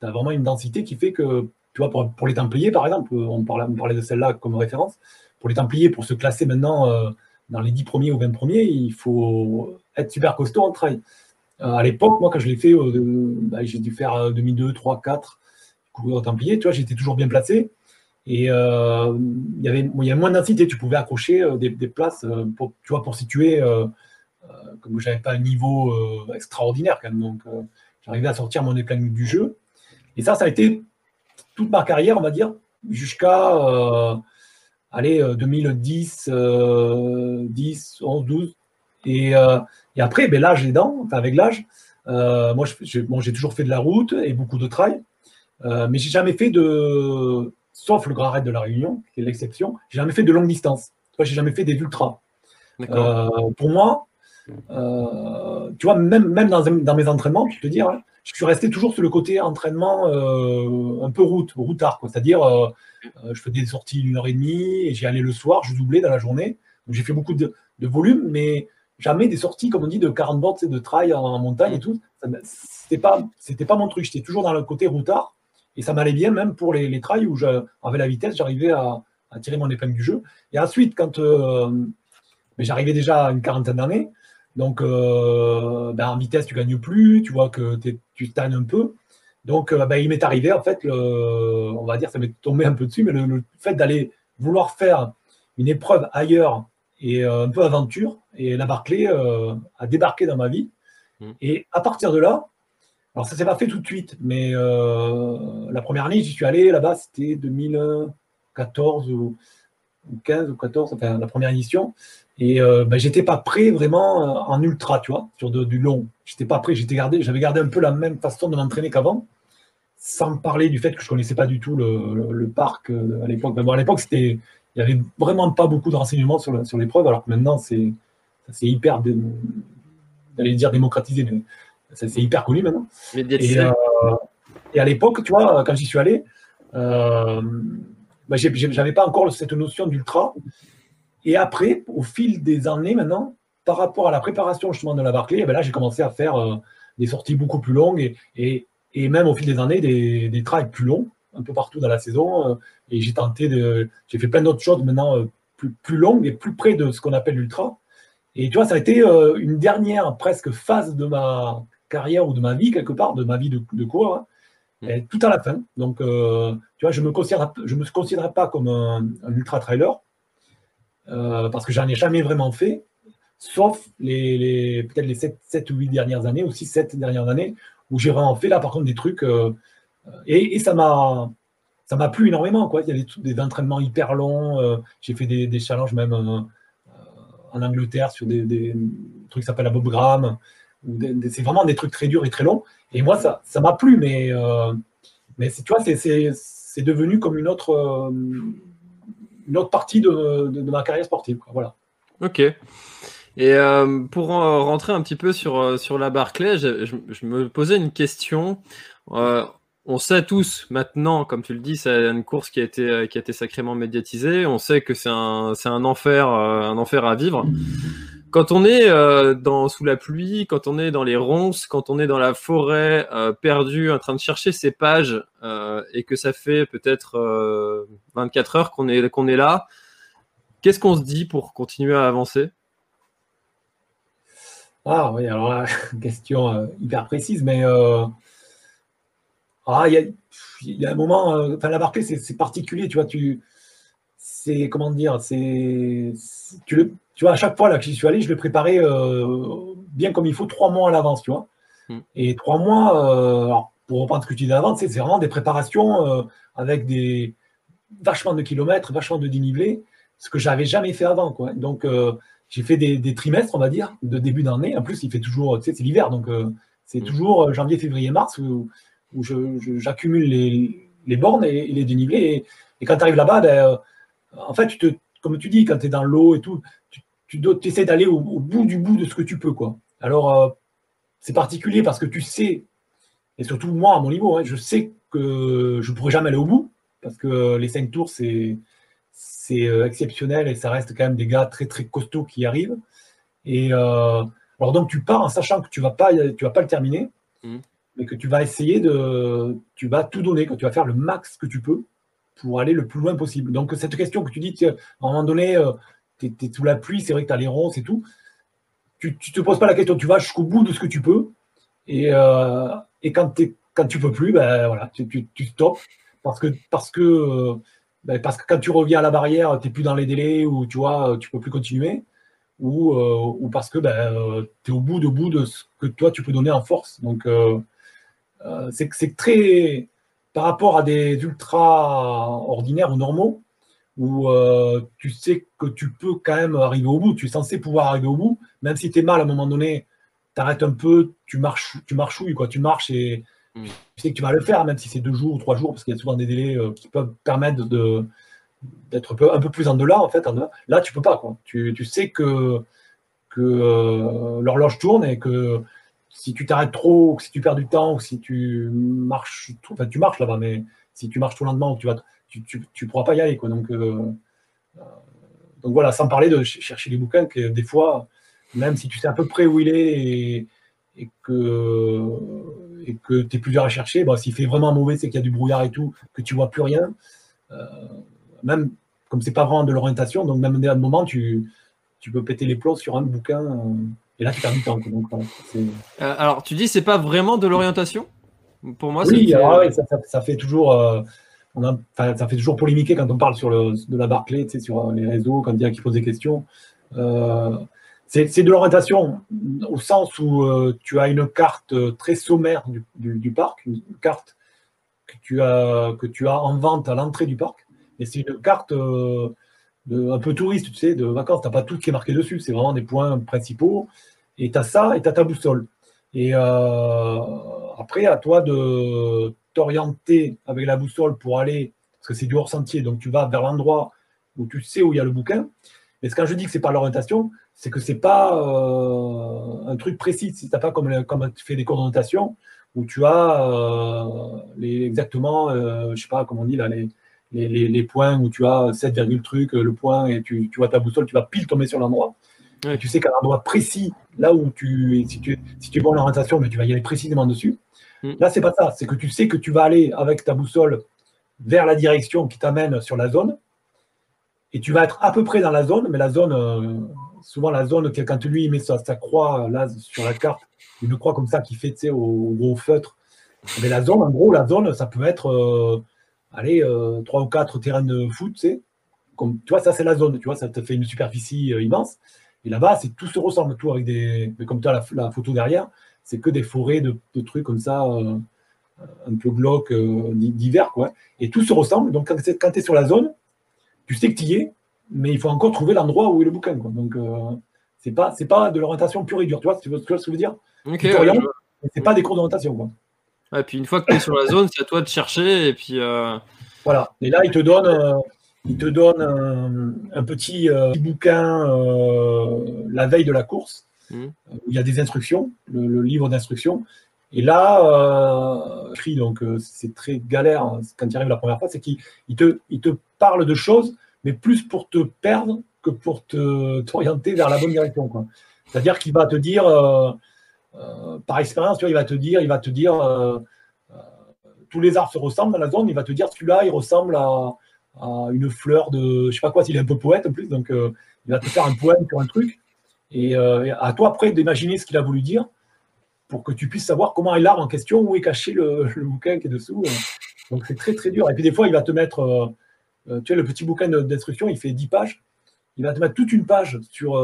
tu as vraiment une densité qui fait que, tu vois, pour, pour les Templiers, par exemple, on parlait, on parlait de celle-là comme référence, pour les Templiers, pour se classer maintenant dans les 10 premiers ou 20 premiers, il faut être super costaud en trail. Euh, à l'époque, moi, quand je l'ai fait, euh, bah, j'ai dû faire 2002, 3, 4, courir au Templier, tu vois, j'étais toujours bien placé. Et euh, il y avait il y a moins d'intensité, tu pouvais accrocher des, places pour, tu vois, pour situer, comme je n'avais pas un niveau extraordinaire quand même. Donc, j'arrivais à sortir mon épingle du jeu. Et ça, ça a été toute ma carrière, on va dire, jusqu'à allez, 2010, 10, 11, 12. Et, et après, ben, l'âge aidant, avec l'âge, euh, moi, j'ai toujours fait de la route et beaucoup de trail, euh, mais j'ai jamais fait de, sauf le Grand Raid de la Réunion, qui est l'exception, j'ai jamais fait de longue distance. Je j'ai jamais fait des ultras. Euh, pour moi, euh, tu vois, même, même dans, dans, mes entraînements, je te dire, hein, je suis resté toujours sur le côté entraînement un peu route, routard, c'est-à-dire je faisais des sorties d'une heure et demie et j'y allais le soir, je doublais dans la journée. J'ai fait beaucoup de, de volume, mais jamais des sorties, comme on dit, de 40 bords, de trail en montagne et tout. C'était pas, c'était pas mon truc. J'étais toujours dans le côté routard et ça m'allait bien, même pour les, les trails où j'avais la vitesse, j'arrivais à, tirer mon épingle du jeu. Et ensuite, quand euh, j'arrivais déjà à une quarantaine d'années, donc euh, ben, en vitesse, tu gagnes plus, tu vois que tu stagnes un peu. Donc, euh, ben, il m'est arrivé, en fait, on va dire, ça m'est tombé un peu dessus, mais le fait d'aller vouloir faire une épreuve ailleurs et euh, un peu aventure. Et la Barclay a débarqué dans ma vie. Mm. Et à partir de là, alors ça s'est pas fait tout de suite, mais euh, la première année, j'y suis allé là-bas, c'était 2014 ou, 15 ou 14, enfin la première édition. Et ben, j'étais pas prêt vraiment en ultra, tu vois, sur du long. J'étais pas prêt, j'étais gardé, j'avais gardé un peu la même façon de m'entraîner qu'avant, sans parler du fait que je connaissais pas du tout le, parc à l'époque. Mais bon, à l'époque, c'était il n'y avait vraiment pas beaucoup de renseignements sur, l'épreuve, alors que maintenant, c'est hyper, d'aller dire démocratisé, c'est hyper connu maintenant. Et, euh, et, à l'époque, tu vois, quand j'y suis allé, euh, bah, j'avais pas encore cette notion d'ultra. Et après, au fil des années maintenant, par rapport à la préparation justement de la Barclay, eh ben là, j'ai commencé à faire euh, des sorties beaucoup plus longues et, et, même au fil des années, des, des trails plus longs un peu partout dans la saison. Euh, et j'ai tenté de. J'ai fait plein d'autres choses maintenant euh, plus, plus longues et plus près de ce qu'on appelle l'ultra. Et tu vois, ça a été une dernière presque phase de ma carrière ou de ma vie, quelque part, de ma vie de, de coureur, hein. mm. tout à la fin. Donc, tu vois, je ne me, considère, je me considérerais pas comme un, ultra trailer, parce que j'en ai jamais vraiment fait, sauf les, les peut-être les 7, 7, ou 8 dernières années, aussi 7 dernières années, où j'ai vraiment fait là, par contre, des trucs et, ça m'a ça m'a plu énormément. Quoi. Il y a des, des entraînements hyper longs. Euh, j'ai fait des, des, challenges même euh, en Angleterre sur des, des trucs qui s'appellent la Bob Graham. C'est vraiment des trucs très durs et très longs. Et moi, ça ça m'a plu, mais, euh, mais tu vois, c'est devenu comme une autre, une autre partie de, de, ma carrière sportive. Voilà. Ok. Et pour rentrer un petit peu sur, sur la Barclay, je, je, me posais une question on sait tous maintenant, comme tu le dis, c'est une course qui a été euh, qui a été sacrément médiatisée. On sait que c'est un un enfer euh, un enfer à vivre. Quand on est euh, sous la pluie, quand on est dans les ronces, quand on est dans la forêt perdu, en train de chercher ses pages et que ça fait peut-être 24 heures qu'on est est là, qu'est-ce qu'on se dit pour continuer à avancer? Ah oui, alors là, <laughs> question hyper précise, mais ah, il y a, un moment, euh, enfin, la Barclay, c'est particulier, tu vois, tu, c'est, comment dire, c'est, tu le, tu vois, à chaque fois là que j'y suis allé, je le préparais euh, bien comme il faut trois mois à l'avance, tu vois. Hmm. Et trois mois, euh, alors, pour reprendre ce que tu disais avant, c'est vraiment des préparations avec des vachement de kilomètres, vachement de dénivelé, ce que j'avais jamais fait avant. Quoi. Donc, j'ai fait des, trimestres, on va dire, de début d'année. En plus, il fait toujours, tu sais, c'est l'hiver, donc c'est mmh. toujours janvier, février, mars où, où j'accumule les, les, bornes et, les dénivelés. Et, quand tu arrives là-bas, ben, en fait, tu te, comme tu dis, quand tu es dans l'eau et tout, tu, tu, essaies d'aller au, bout du bout de ce que tu peux. Quoi. Alors, c'est particulier parce que tu sais, et surtout moi à mon niveau, hein, je sais que je ne pourrai jamais aller au bout parce que les 5 tours, c'est c'est euh, exceptionnel et ça reste quand même des gars très très costauds qui arrivent. Et euh, alors donc tu pars en sachant que tu vas pas tu vas pas le terminer, mmh. mais que tu vas essayer de tu vas tout donner, que tu vas faire le max que tu peux pour aller le plus loin possible. Donc cette question que tu dis, à un moment donné, euh, tu es, sous la pluie, c'est vrai que tu as les ronces et tout tu ne te poses pas la question, tu vas jusqu'au bout de ce que tu peux. Et, euh, quand, quand tu peux plus, ben, voilà, tu, tu, stops. Parce que, parce, que, ben, parce que quand tu reviens à la barrière, tu n'es plus dans les délais ou tu vois, tu peux plus continuer. Ou, euh, ou parce que ben, tu es au bout de bout de ce que toi tu peux donner en force. Donc euh, c'est très par rapport à des ultra ordinaires ou normaux, où euh, tu sais que tu peux quand même arriver au bout, tu es censé pouvoir arriver au bout, même si tu es mal à un moment donné, tu arrêtes un peu, tu marches, tu marchouilles, quoi, tu marches et mm. tu sais que tu vas le faire, même si c'est deux jours ou trois jours, parce qu'il y a souvent des délais euh, qui peuvent permettre de d'être un peu, plus en delà, en fait. Là, tu peux pas, quoi. Tu, tu sais que, que euh, l'horloge tourne et que si tu t'arrêtes trop, ou si tu perds du temps, ou si tu marches, enfin, tu marches là-bas, mais si tu marches trop lentement, tu vas pourras pas y aller. Euh, euh, donc voilà, sans parler de chercher les bouquins, que des fois, même si tu sais à peu près où il est et, que tu es plus dur à chercher, bon, s'il fait vraiment mauvais, c'est qu'il y a du brouillard et tout, que tu vois plus rien. Euh, même comme c'est pas vraiment de l'orientation, donc même à un moment, tu, tu peux péter les plombs sur un bouquin. Et là, tu perds du temps. alors, tu dis c'est pas vraiment de l'orientation? Pour moi, oui, ça, fait toujours ça fait toujours polémiquer quand on parle sur le, de la Barclay, sur les réseaux, quand il y a qui pose des questions. Euh, c'est de l'orientation au sens où euh, tu as une carte très sommaire du, parc, une carte que tu, as, que tu as en vente à l'entrée du parc. Et c'est une carte euh, un peu touriste, tu sais, de vacances. Tu n'as pas tout qui est marqué dessus, c'est vraiment des points principaux. Et tu as ça et tu as ta boussole. Et après, à toi de t'orienter avec la boussole pour aller, parce que c'est du hors-sentier, donc tu vas vers l'endroit où tu sais où il y a le bouquin. Mais quand je dis que c'est pas l'orientation, c'est que c'est pas euh, un truc précis. Si tu pas comme, comme tu fais des cours d'orientation, où tu as euh, exactement, euh, je sais pas comment on dit là, les, les, les, points où tu as 7, truc, le point, et tu, tu vois ta boussole, tu vas pile tomber sur l'endroit. Tu sais qu'à l'endroit précis, là où tu, si tu, si tu es bon en orientation, mais tu vas y aller précisément dessus. Mm. Là, c'est pas ça. C'est que tu sais que tu vas aller avec ta boussole vers la direction qui t'amène sur la zone. Et tu vas être à peu près dans la zone, mais la zone, euh, souvent la zone, quand lui il met sa, croix là sur la carte, une croix comme ça qui fait au, gros feutre. Mais la zone, en gros, la zone, ça peut être euh, allez, euh, trois ou quatre terrains de foot, tu sais. Comme, tu vois, ça c'est la zone, tu vois, ça te fait une superficie immense. Et là-bas, c'est tout se ressemble, tout avec des. Mais comme tu as la photo derrière, c'est que des forêts de, trucs comme ça, euh, un peu glauques, euh, d'hiver, quoi. Et tout se ressemble. Donc, quand tu es sur la zone, tu sais que tu y es, mais il faut encore trouver l'endroit où est le bouquin, quoi. Donc, euh, c'est pas, c'est pas de l'orientation pure et dure. Tu vois, tu vois ce que je veux dire? Ok. c'est pas des cours d'orientation, quoi. Et puis une fois que tu es sur la zone, c'est à toi de chercher. Et puis. Voilà. Et là, il te donne il te donne un, petit, bouquin la veille de la course Mmh. où il y a des instructions, le, livre d'instructions. Et là, euh, donc euh, c'est très galère hein, quand il arrive la première fois, c'est qu'il te, il te parle de choses, mais plus pour te perdre que pour te, t'orienter vers la bonne direction. C'est-à-dire qu'il va te dire, euh, euh, par expérience, il va te dire, il te dire, tous les arbres se ressemblent dans la zone, il va te dire celui-là, il ressemble à, une fleur de, je sais pas quoi, s'il est un peu poète en plus, donc il va te faire un poème sur un truc. Et euh, à toi après d'imaginer ce qu'il a voulu dire pour que tu puisses savoir comment est l'arbre en question, où est caché le, bouquin qui est dessous. Donc c'est très très dur. Et puis des fois, il va te mettre, euh, euh, tu vois, le petit bouquin d'instruction, il fait 10 pages. Il va te mettre toute une page sur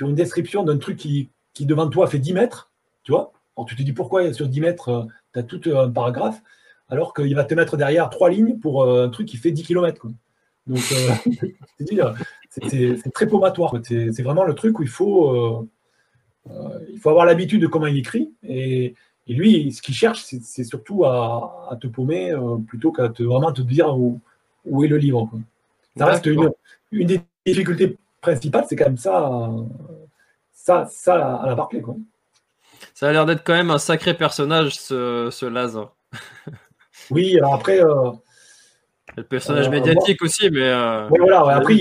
une description d'un truc qui, qui devant toi fait 10 mètres, tu vois. Alors tu te dis pourquoi sur 10 mètres, tu as tout un paragraphe, alors qu'il va te mettre derrière trois lignes pour un truc qui fait 10 km. Donc, <laughs> c'est très pommatoire. C'est vraiment le truc où il faut, il faut avoir l'habitude de comment il écrit. Et, lui, ce qu'il cherche, c'est surtout à, te paumer plutôt qu'à te, vraiment te dire où, où est le livre. Ça reste une, une, des difficultés principales, c'est quand même ça, ça, ça à la Barclay. Quoi. Ça a l'air d'être quand même un sacré personnage, ce, ce Laz. oui, alors après. Euh, le personnage euh, médiatique aussi, mais. Euh, voilà, après,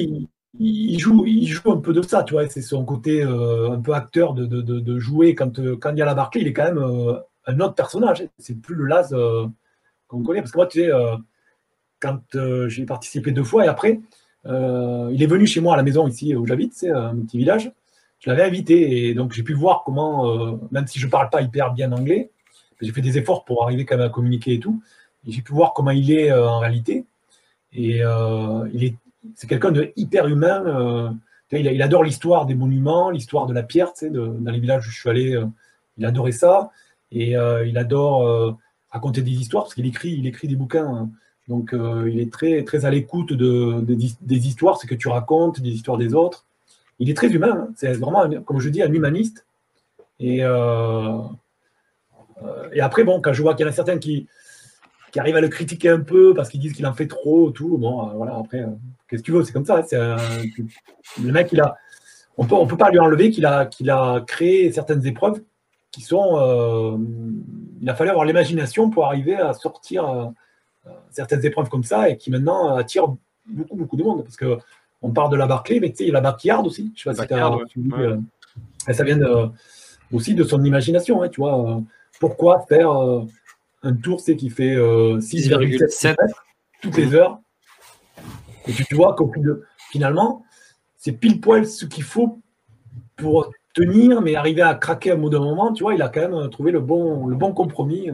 il, joue, il joue un peu de ça, tu vois. C'est son côté un peu acteur de, de, de, jouer. Quand, quand il y a la Barclay, il est quand même un autre personnage. C'est plus le Laz qu'on connaît. Parce que moi, tu sais quand euh, j'ai participé deux fois et après, euh, il est venu chez moi à la maison ici où j'habite, c'est un petit village. Je l'avais invité et donc j'ai pu voir comment, euh, même si je ne parle pas hyper bien anglais, j'ai fait des efforts pour arriver quand même à communiquer et tout. J'ai pu voir comment il est en réalité. Et il est, c'est quelqu'un de hyper humain. Il, adore l'histoire des monuments, l'histoire de la pierre. Tu sais, dans les villages où je suis allé, il adorait ça. Et il adore raconter des histoires parce qu'il écrit, il écrit des bouquins hein. Donc, euh, il est très, très à l'écoute de, des histoires, ce que tu racontes, des histoires des autres. Il est très humain. Hein. C'est vraiment, comme je dis, un humaniste. Et, euh, euh, et après, bon, quand je vois qu'il y en a certains qui, arrivent à le critiquer un peu parce qu'ils disent qu'il en fait trop, tout, bon, voilà, après, qu'est-ce que tu veux C'est comme ça. Hein. le mec, il a, on peut, on peut pas lui enlever qu'il a, qu'il a créé certaines épreuves qui sont. il a fallu avoir l'imagination pour arriver à sortir certaines épreuves comme ça et qui maintenant attirent beaucoup, beaucoup de monde. Parce que on parle de la Barclay, mais tu sais, il y a la Backyard aussi. Je sais pas si euh, ça vient aussi de son imagination. Hein, tu vois, euh, pourquoi faire euh, un tour c'est qui fait 6,7 toutes les heures Et tu, vois qu'au de, finalement, c'est pile poil ce qu'il faut pour tenir, mais arriver à craquer un mot d'un moment. Tu vois, il a quand même trouvé le bon, le bon compromis.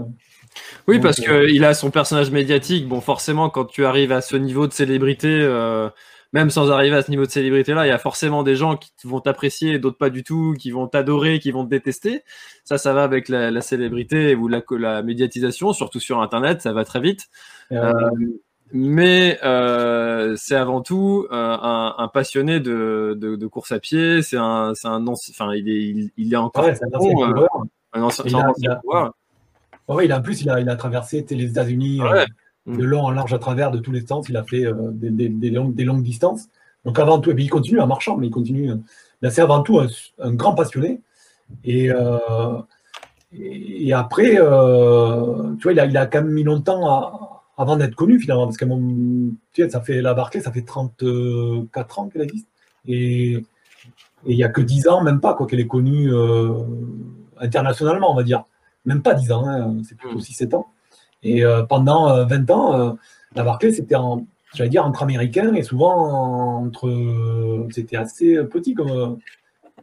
Oui, parce qu'il a son personnage médiatique. Bon, forcément, quand tu arrives à ce niveau de célébrité, même sans arriver à ce niveau de célébrité-là, il y a forcément des gens qui vont t'apprécier, d'autres pas du tout, qui vont t'adorer, qui vont te détester. Ça, ça va avec la, célébrité ou la, la, médiatisation, surtout sur Internet, ça va très vite. Euh, mais c'est avant tout un, passionné de, course à pied. C'est un, c'est un, enfin, il est, il, est encore un ancien, il a, en plus, il a, il a traversé les États-Unis euh, de long en large à travers de tous les sens. Il a fait euh, des, longues, des, longues, distances. Donc avant tout, et puis il continue en marchant, mais il continue. Euh, c'est avant tout un, grand passionné. Et, et, après, tu vois, il a, il a quand même mis longtemps avant d'être connu finalement, parce que mon, tu sais, ça fait la Barclay, ça fait 34 ans qu'elle existe. Et, et il n'y a que 10 ans, même pas, quoi, qu'elle est connue internationalement, on va dire même pas 10 ans, hein, c'est plutôt 6-7 hmm. ans. Et euh, pendant 20 euh, ans, euh, la Barclay, c'était en, j'allais dire, entre Américains et souvent entre. C'était assez petit comme,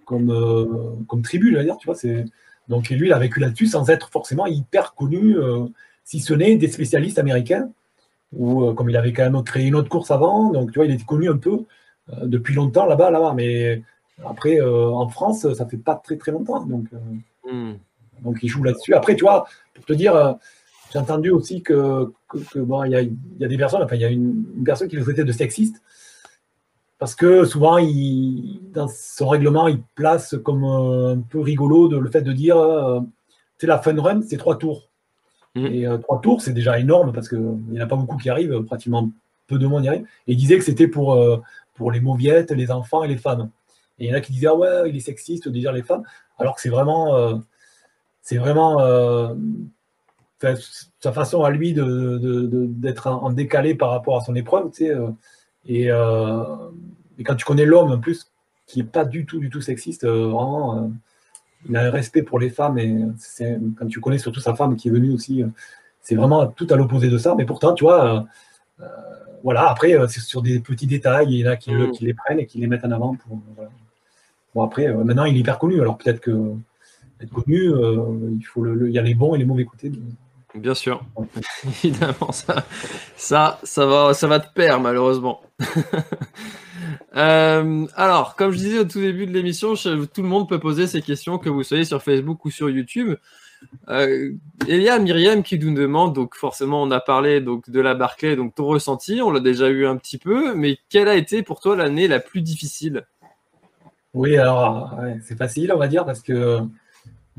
comme, comme tribu, j'allais dire, tu vois. C'est, donc lui, il a vécu là-dessus sans être forcément hyper connu, si ce n'est des spécialistes américains, ou comme il avait quand même créé une autre course avant, donc tu vois, il était connu un peu depuis longtemps là-bas, là-bas. Mais après, en France, ça fait pas très très longtemps. Donc, hmm. Donc il joue là-dessus. Après, tu vois, pour te dire, j'ai entendu aussi que, bon, il y a, des personnes, enfin, il y a une, personne qui le traitait de sexiste parce que souvent, il, dans son règlement, il place comme euh, un peu rigolo de, le fait de dire, euh, c'est la fun run, c'est trois tours. Mmh. Et trois tours, c'est déjà énorme parce qu'il n'y en a pas beaucoup qui arrivent, pratiquement peu de monde y arrive. Et il disait que c'était pour, pour les mauviettes, les enfants et les femmes. Et il y en a qui disaient, ah ouais, il est sexiste de dire les femmes, alors que c'est vraiment c'est vraiment euh, sa façon à lui d'être en, décalé par rapport à son épreuve. Tu sais, euh, euh, et, quand tu connais l'homme en plus, qui n'est pas du tout, du tout sexiste, vraiment, il a un respect pour les femmes. Et quand tu connais surtout sa femme qui est venue aussi, c'est vraiment tout à l'opposé de ça. Mais pourtant, tu vois, voilà, après, c'est sur des petits détails, il y en a qui, mm. les prennent et qui les mettent en avant. Pour, Bon, après, maintenant, il est hyper connu, alors peut-être que être connu, euh, il, faut le, y a les bons et les mauvais côtés. Bien sûr, <laughs> évidemment, ça, ça, ça, va, ça va te perdre malheureusement. <laughs> Euh, alors, comme je disais au tout début de l'émission, tout le monde peut poser ses questions, que vous soyez sur Facebook ou sur YouTube. Euh, il y a Myriam qui nous demande, donc forcément on a parlé donc de la Barclay, donc ton ressenti, on l'a déjà eu un petit peu, mais quelle a été pour toi l'année la plus difficile? Oui, alors c'est facile on va dire parce que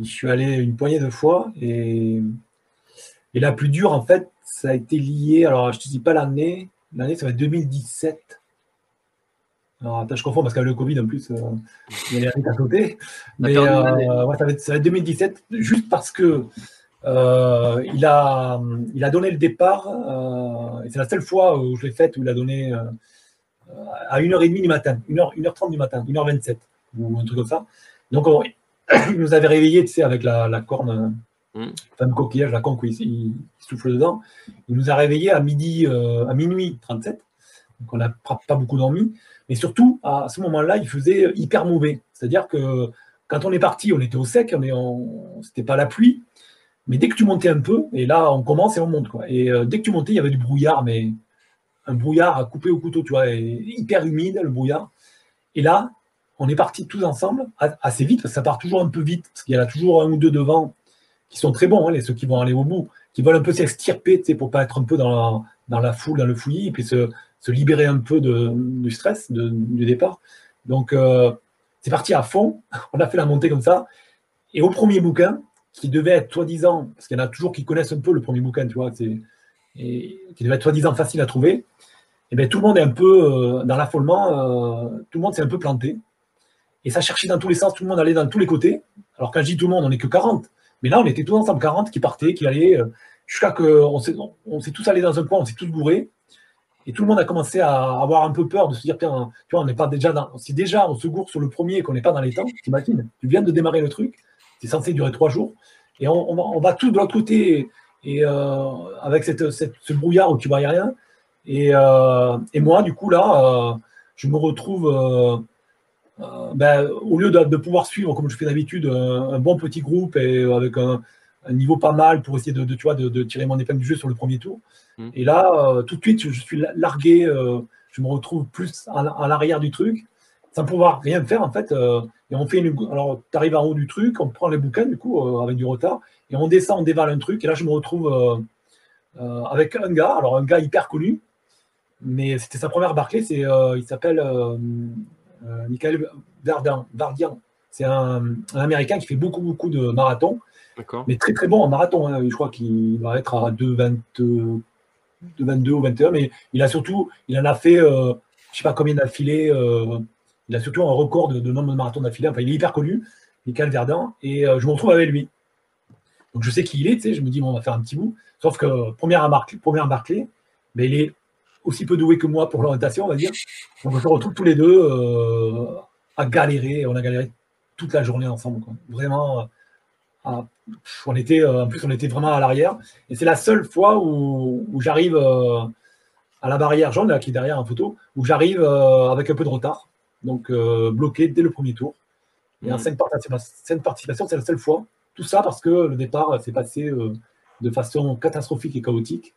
je suis allé une poignée de fois et, et la plus dure en fait ça a été lié, alors je te dis pas l'année, l'année ça va être 2017. Alors, attends, je confonds parce qu'avec le Covid, en plus, euh, il y a les à côté. Mais euh, ouais, ça, va être, ça, va être, 2017, juste parce que euh, il, a, il a donné le départ, et c'est la seule fois où je l'ai fait où il a donné à 1h30 du matin, 1h, 1h30 du matin, 1h27, ou un truc comme ça. Donc, on, <coughs> il nous avait réveillés, tu sais, avec la, la corne, mm. enfin, coquillage, la corne, il, souffle dedans. Il nous a réveillés à midi, à minuit 37. Donc, on n'a pas beaucoup dormi. Mais surtout, à ce moment-là, il faisait hyper mauvais. C'est-à-dire que quand on est parti, on était au sec, on... c'était pas la pluie. Mais dès que tu montais un peu, et là, on commence et on monte. Quoi. Et euh, dès que tu montais, il y avait du brouillard, mais un brouillard à couper au couteau, tu vois, hyper humide, le brouillard. Et là, on est partis tous ensemble, assez vite, parce que ça part toujours un peu vite, parce qu'il y en a toujours un ou deux devant qui sont très bons, hein, ceux qui vont aller au bout, qui veulent un peu s'extirper, pour pas être un peu dans la, foule, dans le fouillis, et puis se, libérer un peu de, du stress du départ. Donc, euh, c'est parti à fond. <laughs> On a fait la montée comme ça. Et au premier bouquin, qui devait être soi-disant, parce qu'il y en a toujours qui connaissent un peu le premier bouquin, tu vois, qui devait être soi-disant facile à trouver, et eh bien tout le monde est un peu euh, dans l'affolement, euh, tout le monde s'est un peu planté. Et ça cherchait dans tous les sens, tout le monde allait dans tous les côtés. Alors quand je dis tout le monde, on n'est que 40. Mais là, on était tous ensemble 40 qui partaient, qui allaient, jusqu'à qu'on s'est, on s'est tous allés dans un coin, on s'est tous bourrés. Et tout le monde a commencé à avoir un peu peur de se dire, tiens, tu vois, on n'est pas déjà dans. Si déjà on se gourre sur le premier et qu'on n'est pas dans les temps, t'imagines, tu viens de démarrer le truc, c'est censé durer trois jours, et on, va, tout de l'autre côté, et euh, avec cette, ce brouillard où tu vois rien. Et, euh, et, moi, du coup, là, euh, je me retrouve, euh, euh, ben, au lieu de, de, pouvoir suivre, comme je fais d'habitude, un, un, bon petit groupe et avec un, un niveau pas mal pour essayer de, de tu vois, de, de, tirer mon épingle du jeu sur le premier tour. Mm. Et là, euh, tout de suite, je, suis largué, euh, je me retrouve plus à, à l'arrière du truc, sans pouvoir rien faire en fait. Euh, et on fait une. Alors, tu arrives en haut du truc, on prend les bouquins du coup, avec du retard, et on descend, on dévale un truc, et là, je me retrouve avec un gars, alors un gars hyper connu, mais c'était sa première Barclay, c'est, il s'appelle Michael Verdan, Vardian. C'est un, un, Américain qui fait beaucoup, beaucoup de marathons, mais très, très bon en marathon. Hein. Je crois qu'il va être à 2,20 de 22 ou 21, mais il a surtout, il en a fait, euh, je sais pas combien d'affilés, euh, il a surtout un record de, nombre de marathons d'affilée, enfin il est hyper connu, Michael Verdun, et euh, je me retrouve avec lui. Donc je sais qui il est, tu sais, je me dis, bon, on va faire un petit bout, sauf que première à Barclay, première Barclay mais il est aussi peu doué que moi pour l'orientation, on va dire. Donc on se retrouve tous les deux euh, à galérer, on a galéré toute la journée ensemble, quoi. vraiment on était, euh, en plus, on était vraiment à l'arrière. Et c'est la seule fois où, j'arrive euh, à la barrière jaune, là, qui est derrière en photo, où j'arrive euh, avec un peu de retard. Donc, bloqué dès le premier tour. Et en cinq participations, c'est la seule fois. Tout ça parce que le départ s'est passé de façon catastrophique et chaotique.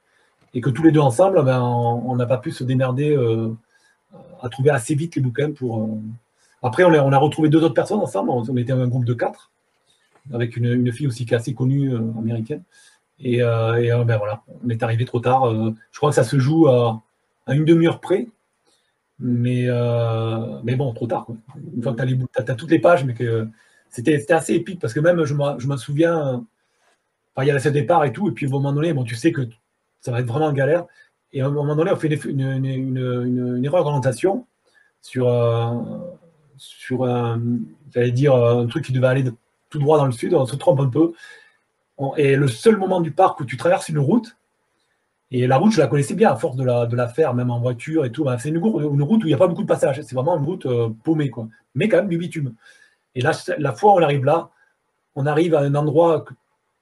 Et que tous les deux ensemble, ben, on n'a pas pu se démerder à trouver assez vite les bouquins pour. Après, on a, on a retrouvé deux autres personnes ensemble. On était un groupe de quatre avec une, une, fille aussi qui est assez connue euh, américaine. Et, euh, et euh, ben voilà, on est arrivé trop tard. je crois que ça se joue à, à une demi-heure près. Mais, mais bon, trop tard. Quoi. Une fois que tu as, as, toutes les pages, mais que c'était assez épique parce que même je me souviens, il y avait ce départ et tout, et puis un moment donné, bon, tu sais que ça va être vraiment galère. Et à un moment donné, on fait une, erreur d'orientation sur, sur un, dire, un truc qui devait aller tout droit dans le sud, on se trompe un peu. et le seul moment du parc où tu traverses une route, et la route, je la connaissais bien à force de la, faire, même en voiture et tout. c'est une, route où il n'y a pas beaucoup de passages. C'est vraiment une route euh, paumée, quoi. Mais quand même du bitume. Et là, la fois où on arrive là, on arrive à un endroit.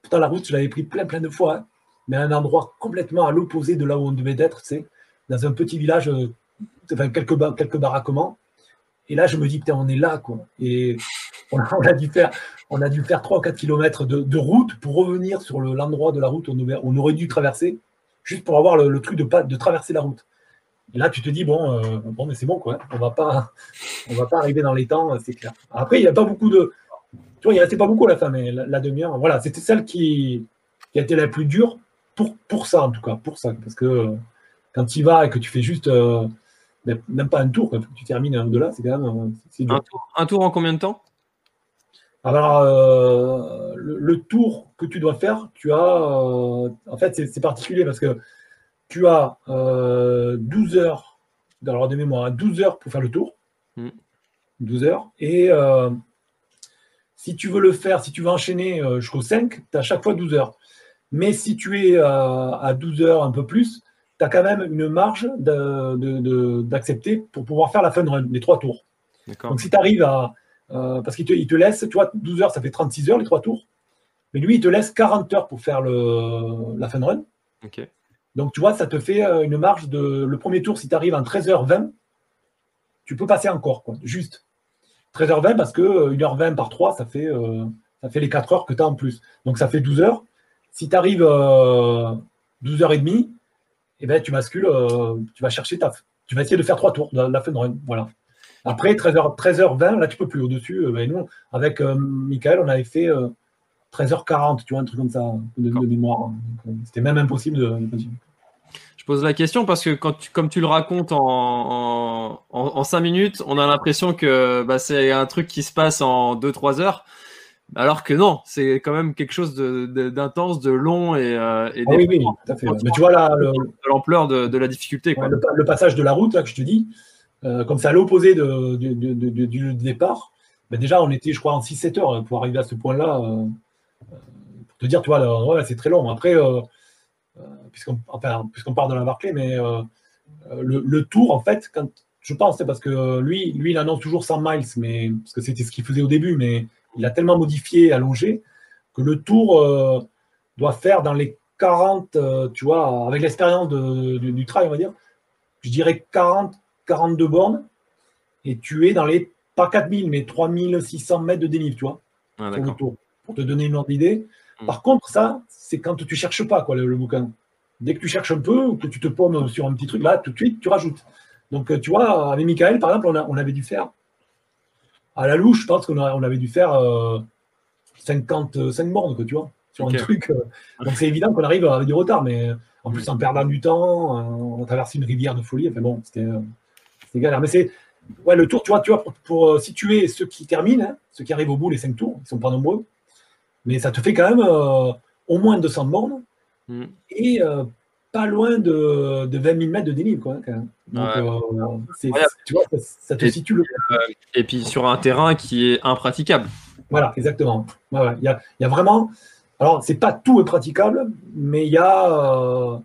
Pourtant, la route, je l'avais pris plein, plein de fois. Hein, mais à un endroit complètement à l'opposé de là où on devait être, c'est dans un petit village, euh, enfin, quelques, quelques baraquements. Et là, je me dis, putain, on est là, quoi. Et <laughs> on a, dû faire, on a dû faire 3 ou 4 km de, route pour revenir sur l'endroit de la route où on, aurait dû traverser, juste pour avoir le, truc de, de traverser la route. Et là, tu te dis, bon, euh, bon mais c'est bon, quoi. On va pas, on va pas arriver dans les temps, c'est clair. Après, il n'y a pas beaucoup de. tu vois, il restait pas beaucoup à la fin, mais la, demi-heure, voilà, c'était celle qui, qui a été la plus dure pour, pour ça, en tout cas, pour ça. Parce que quand tu y vas et que tu fais juste, même pas un tour, quand tu termines au-delà, c'est quand même. Un tour, un tour en combien de temps? Alors, euh, le, tour que tu dois faire, tu as. Euh, en fait, c'est particulier parce que tu as 12 euh, heures, dans de mémoire, 12 heures pour faire le tour. 12 mm. heures. Et si tu veux le faire, si tu veux enchaîner jusqu'au 5, tu as à chaque fois 12 heures. Mais si tu es à 12 heures, un peu plus, tu as quand même une marge d'accepter pour pouvoir faire la de run, les trois tours. Donc, si tu arrives à euh, parce qu'il te, il te, laisse, tu vois, 12 heures, ça fait 36 heures les trois tours. Mais lui, il te laisse 40 heures pour faire le, la de run. Donc, tu vois, ça te fait euh, une marge de. Le premier tour, si tu arrives en 13h20, tu peux passer encore, quoi, juste. 13h20 parce que 1h20 euh, par 3, ça fait, ça fait les 4 heures que tu as en plus. Donc, ça fait 12 heures. Si tu arrives 12h30, eh ben, tu bascules, tu vas chercher ta. Tu vas essayer de faire trois tours de la fin de run. Voilà. Après, 13h, 13h20, là, tu peux plus au-dessus. Euh, ben, nous, avec euh, Michael, on avait fait 13h40, euh, tu vois, un truc comme ça, de, mémoire. C'était même impossible de, continuer. Je pose la question parce que quand tu, comme tu le racontes en, en, 5 minutes, on a l'impression que bah, c'est un truc qui se passe en 2-3 heures. Alors que non, c'est quand même quelque chose d'intense, de, long et, ah oui, oui, tout à fait. Mais tu vois là, l'ampleur de, la difficulté. le, le, passage de la route là que je te dis, euh, comme c'est à l'opposé du départ, ben déjà on était, je crois, en 6-7 heures pour arriver à ce point-là. Euh, euh, pour te dire, tu vois, c'est très long. Après, puisqu'on enfin, part de la Barclay, mais le, tour, en fait, quand, je pense, c'est parce que lui, lui, il annonce toujours 100 miles, mais, parce que c'était ce qu'il faisait au début, mais il a tellement modifié, allongé, que le tour doit faire dans les 40, tu vois, avec l'expérience du, du, trail, on va dire, je dirais 40, 42 bornes et tu es dans les, pas 4000, mais 3600 mètres de dénivelé, tu vois, ah, pour te donner une ordre d'idée. Hmm. Par contre, ça, c'est quand tu cherches pas, quoi, le, bouquin. Dès que tu cherches un peu, ou que tu te pommes sur un petit truc, là, tout de suite, tu rajoutes. Donc, euh, tu vois, avec Michael, par exemple, on, avait dû faire, à la louche, je pense qu'on on avait dû faire 55 euh, bornes, quoi, tu vois, sur un truc. Euh. donc, c'est évident qu'on arrive avec du retard, mais en plus, en perdant du temps, on traverse une rivière de folie. Enfin bon, c'était galère. Mais c'est ouais, le tour, tu vois, tu vois pour, euh, situer ceux qui terminent, hein, ceux qui arrivent au bout, les cinq tours, ils ne sont pas nombreux. Mais ça te fait quand même euh, au moins 200 bornes mm. et euh, pas loin de, de, 20 000 mètres de dénivelé. Quoi, quand même. Donc, tu vois, ça, te situe le. et puis sur un terrain qui est impraticable. Voilà, exactement. Il y, a, y, a, vraiment. Alors, c'est pas tout impraticable, mais il y a.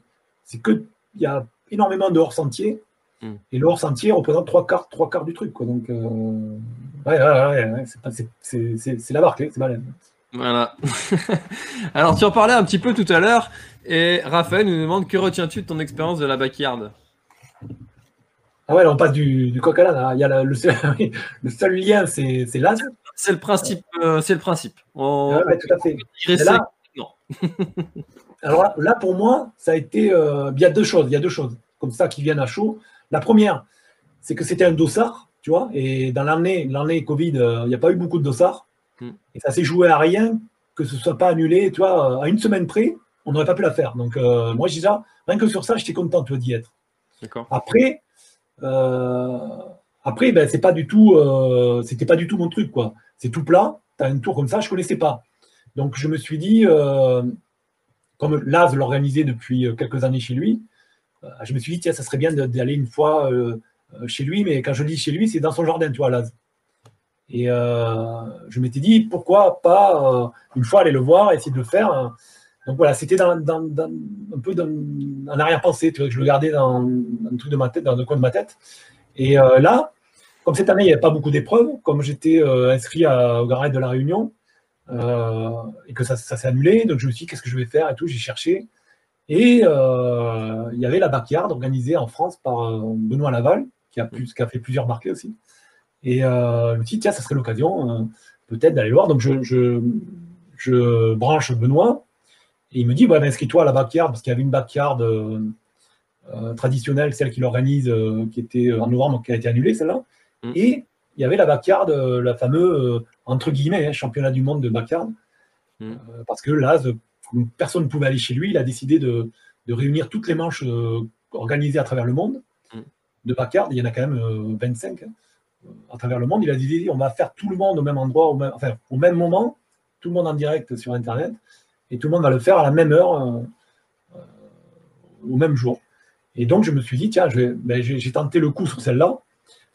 c'est que. Il y a énormément de hors-sentiers Mm. Et le hors-sentier représente trois quarts, trois quarts du truc. Quoi. Donc, euh, ouais, ouais, ouais, c'est la barque, c'est. Voilà. <laughs> Alors, tu en parlais un petit peu tout à l'heure, et Raphaël nous demande que retiens-tu de ton expérience de la backyard? Ah ouais, là, on passe du, du coq à l'âne. Hein. Il y a le, seul, <laughs> le, seul, lien, c'est l'âne. C'est le principe. Euh, c'est le principe. On, ouais, tout à fait. Là, non. <laughs> alors là, pour moi, ça a été. Euh, il y a deux choses. Il y a deux choses comme ça qui viennent à chaud. La première, c'est que c'était un dossard, tu vois, et dans l'année, l'année Covid, euh, il n'y a pas eu beaucoup de dossards. Hmm. Et ça s'est joué à rien que ce ne soit pas annulé, tu vois, à une semaine près, on n'aurait pas pu la faire. Donc, euh, moi, je déjà, rien que sur ça, j'étais content, d'y être. Après, euh, après, ben, c'est pas du tout, c'était pas du tout mon truc, quoi. C'est tout plat. Tu as une tour comme ça, je connaissais pas. Donc, je me suis dit, comme Laz l'organisait depuis quelques années chez lui, euh, je me suis dit, tiens, ça serait bien d'aller une fois euh, euh, chez lui, mais quand je dis chez lui, c'est dans son jardin, tu vois, là. Et je m'étais dit, pourquoi pas une fois aller le voir, essayer de le faire. Donc voilà, c'était un peu en arrière-pensée, je le gardais dans, un truc de ma tête, dans un coin de ma tête. Et là, comme cette année, il n'y avait pas beaucoup d'épreuves, comme j'étais inscrit au garage de la Réunion, et que ça, s'est annulé, donc je me suis dit, qu'est-ce que je vais faire et tout, j'ai cherché. Et euh, il y avait la backyard organisée en France par euh, Benoît Laval, qui a, plus, qui a fait plusieurs marqués aussi. Et euh, je me dit, tiens, ça serait l'occasion peut-être d'aller voir. Donc je, je, branche Benoît et il me dit, bah, inscris-toi à la backyard, parce qu'il y avait une backyard traditionnelle, celle qu'il organise, qui était en novembre, qui a été annulée, celle-là. Mm. Et il y avait la backyard, la fameuse, entre guillemets, hein, championnat du monde de backyard. Mm. parce que là, personne ne pouvait aller chez lui, il a décidé de, réunir toutes les manches organisées à travers le monde mm. de backyard. Il y en a quand même 25 hein, à travers le monde. Il a dit on va faire tout le monde au même endroit, au même, enfin, au même moment, tout le monde en direct sur Internet, et tout le monde va le faire à la même heure, au même jour. Et donc, je me suis dit, tiens, ben, j'ai tenté le coup sur celle-là.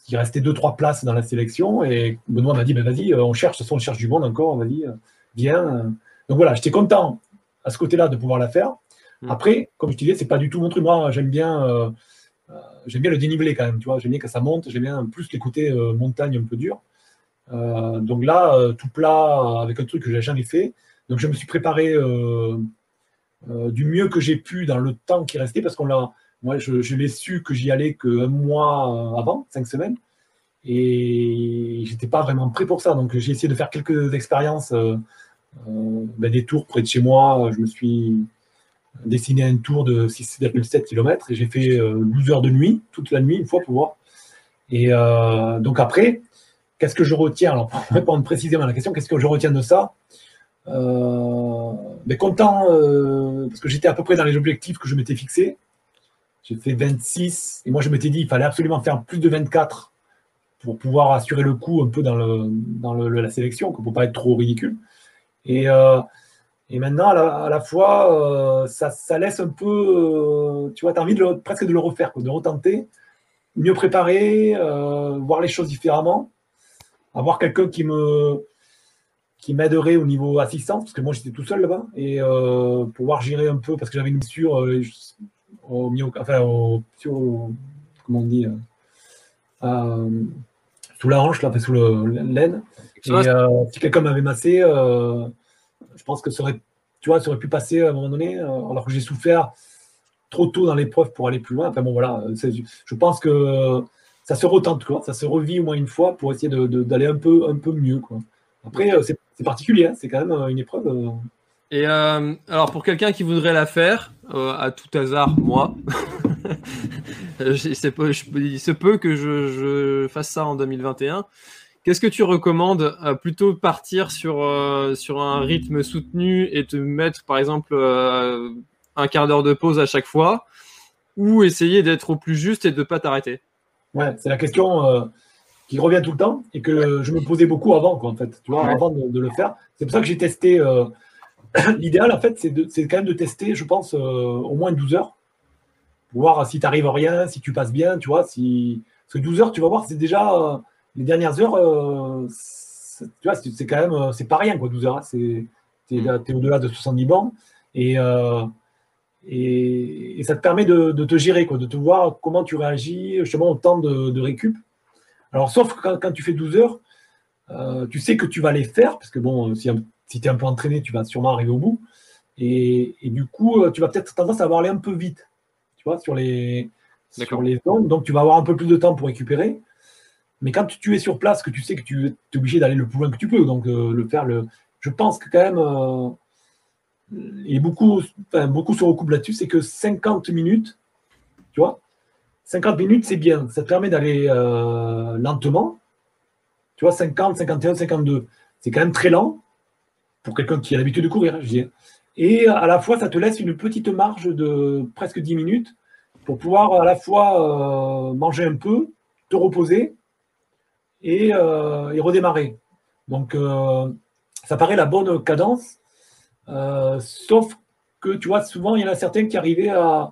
Il restait deux, trois places dans la sélection. Et Benoît m'a dit, ben, vas-y, euh, on cherche, on cherche du monde encore, vas-y, euh, viens. Donc voilà, j'étais content à ce côté-là de pouvoir la faire. Mm. Après, comme je te disais, c'est pas du tout mon truc. Moi, j'aime bien, euh, j'aime bien le dénivelé quand même, tu vois. J'aime bien que ça monte, j'aime bien plus les côtés montagne un peu dur. donc là, tout plat, avec un truc que j'ai jamais fait. Donc je me suis préparé du mieux que j'ai pu dans le temps qui restait, parce qu'on l'a moi, je, l'ai su que j'y allais qu'un mois avant, cinq semaines. Et j'étais pas vraiment prêt pour ça. Donc, j'ai essayé de faire quelques expériences, euh, euh, ben, des tours près de chez moi. Je me suis dessiné un tour de 6,7 km et j'ai fait 12 euh, heures de nuit, toute la nuit, une fois pour voir. Et donc, après, qu'est-ce que je retiens? Alors, pour répondre précisément à question, qu'est-ce que je retiens de ça? Ben, Content, parce que j'étais à peu près dans les objectifs que je m'étais fixés. J'ai fait 26 et moi je m'étais dit il fallait absolument faire plus de 24 pour pouvoir assurer le coup un peu dans, le, dans la sélection, pour ne pas être trop ridicule. Et, euh, et maintenant, à la, fois, euh, ça, ça, laisse un peu, euh, tu vois, tu as envie de presque de le refaire, de retenter, mieux préparer, voir les choses différemment, avoir quelqu'un qui me qui m'aiderait au niveau assistance, parce que moi j'étais tout seul là-bas, et pouvoir gérer un peu, parce que j'avais une blessure, au enfin au, comment on dit, euh, euh, sous la hanche, là, sous le l'aine. Et euh, si quelqu'un m'avait massé, pense que ça aurait, tu vois, ça aurait pu passer à un moment donné, alors que j'ai souffert trop tôt dans l'épreuve pour aller plus loin. Enfin bon, voilà, je pense que ça se retente, quoi. Ça se revit au moins une fois pour essayer d'aller un peu, un peu mieux, quoi. Après, c'est particulier, hein. c'est quand même une épreuve. Et euh, alors pour quelqu'un qui voudrait la faire, euh, à tout hasard, moi, <laughs> il se peut que je, fasse ça en 2021. Qu'est-ce que tu recommandes euh, Plutôt partir sur, sur un rythme soutenu et te mettre par exemple un quart d'heure de pause à chaque fois ou essayer d'être au plus juste et de ne pas t'arrêter? Ouais, c'est la question qui revient tout le temps et que je me posais beaucoup avant, en fait, tu vois, avant de, de, le faire. C'est pour ça que j'ai testé <clears throat> L'idéal, en fait, c'est quand même de tester, je pense, euh, au moins 12 heures. Pour voir si tu arrives à rien, si tu passes bien, tu vois. Si... Parce que 12 heures, tu vas voir, c'est déjà euh, les dernières heures, euh, tu vois, c'est quand même, c'est pas rien, quoi, 12 heures. Hein. c'est tu es, au-delà de 70 bancs. Et, et, ça te permet de, te gérer, quoi, de te voir comment tu réagis justement au temps de, récup. Alors, sauf quand, quand, tu fais 12 heures, tu sais que tu vas les faire, parce que bon, si si tu es un peu entraîné, tu vas sûrement arriver au bout. Et, du coup, euh, tu vas peut-être tendance à avoir aller un peu vite, tu vois, sur les, sur les zones. Donc, tu vas avoir un peu plus de temps pour récupérer. Mais quand tu, es sur place, que tu sais que tu es obligé d'aller le plus loin que tu peux, donc euh, le faire, le, je pense que quand même, euh, et beaucoup, enfin, beaucoup se recoupent là-dessus, c'est que 50 minutes, tu vois, 50 minutes, c'est bien. Ça te permet d'aller lentement. Tu vois, 50, 51, 52. C'est quand même très lent pour quelqu'un qui a l'habitude de courir, je dis. Et à la fois, ça te laisse une petite marge de presque 10 minutes pour pouvoir à la fois euh, manger un peu, te reposer et, euh, redémarrer. Donc, euh, ça paraît la bonne cadence, sauf que tu vois, souvent, il y en a certains qui arrivaient à,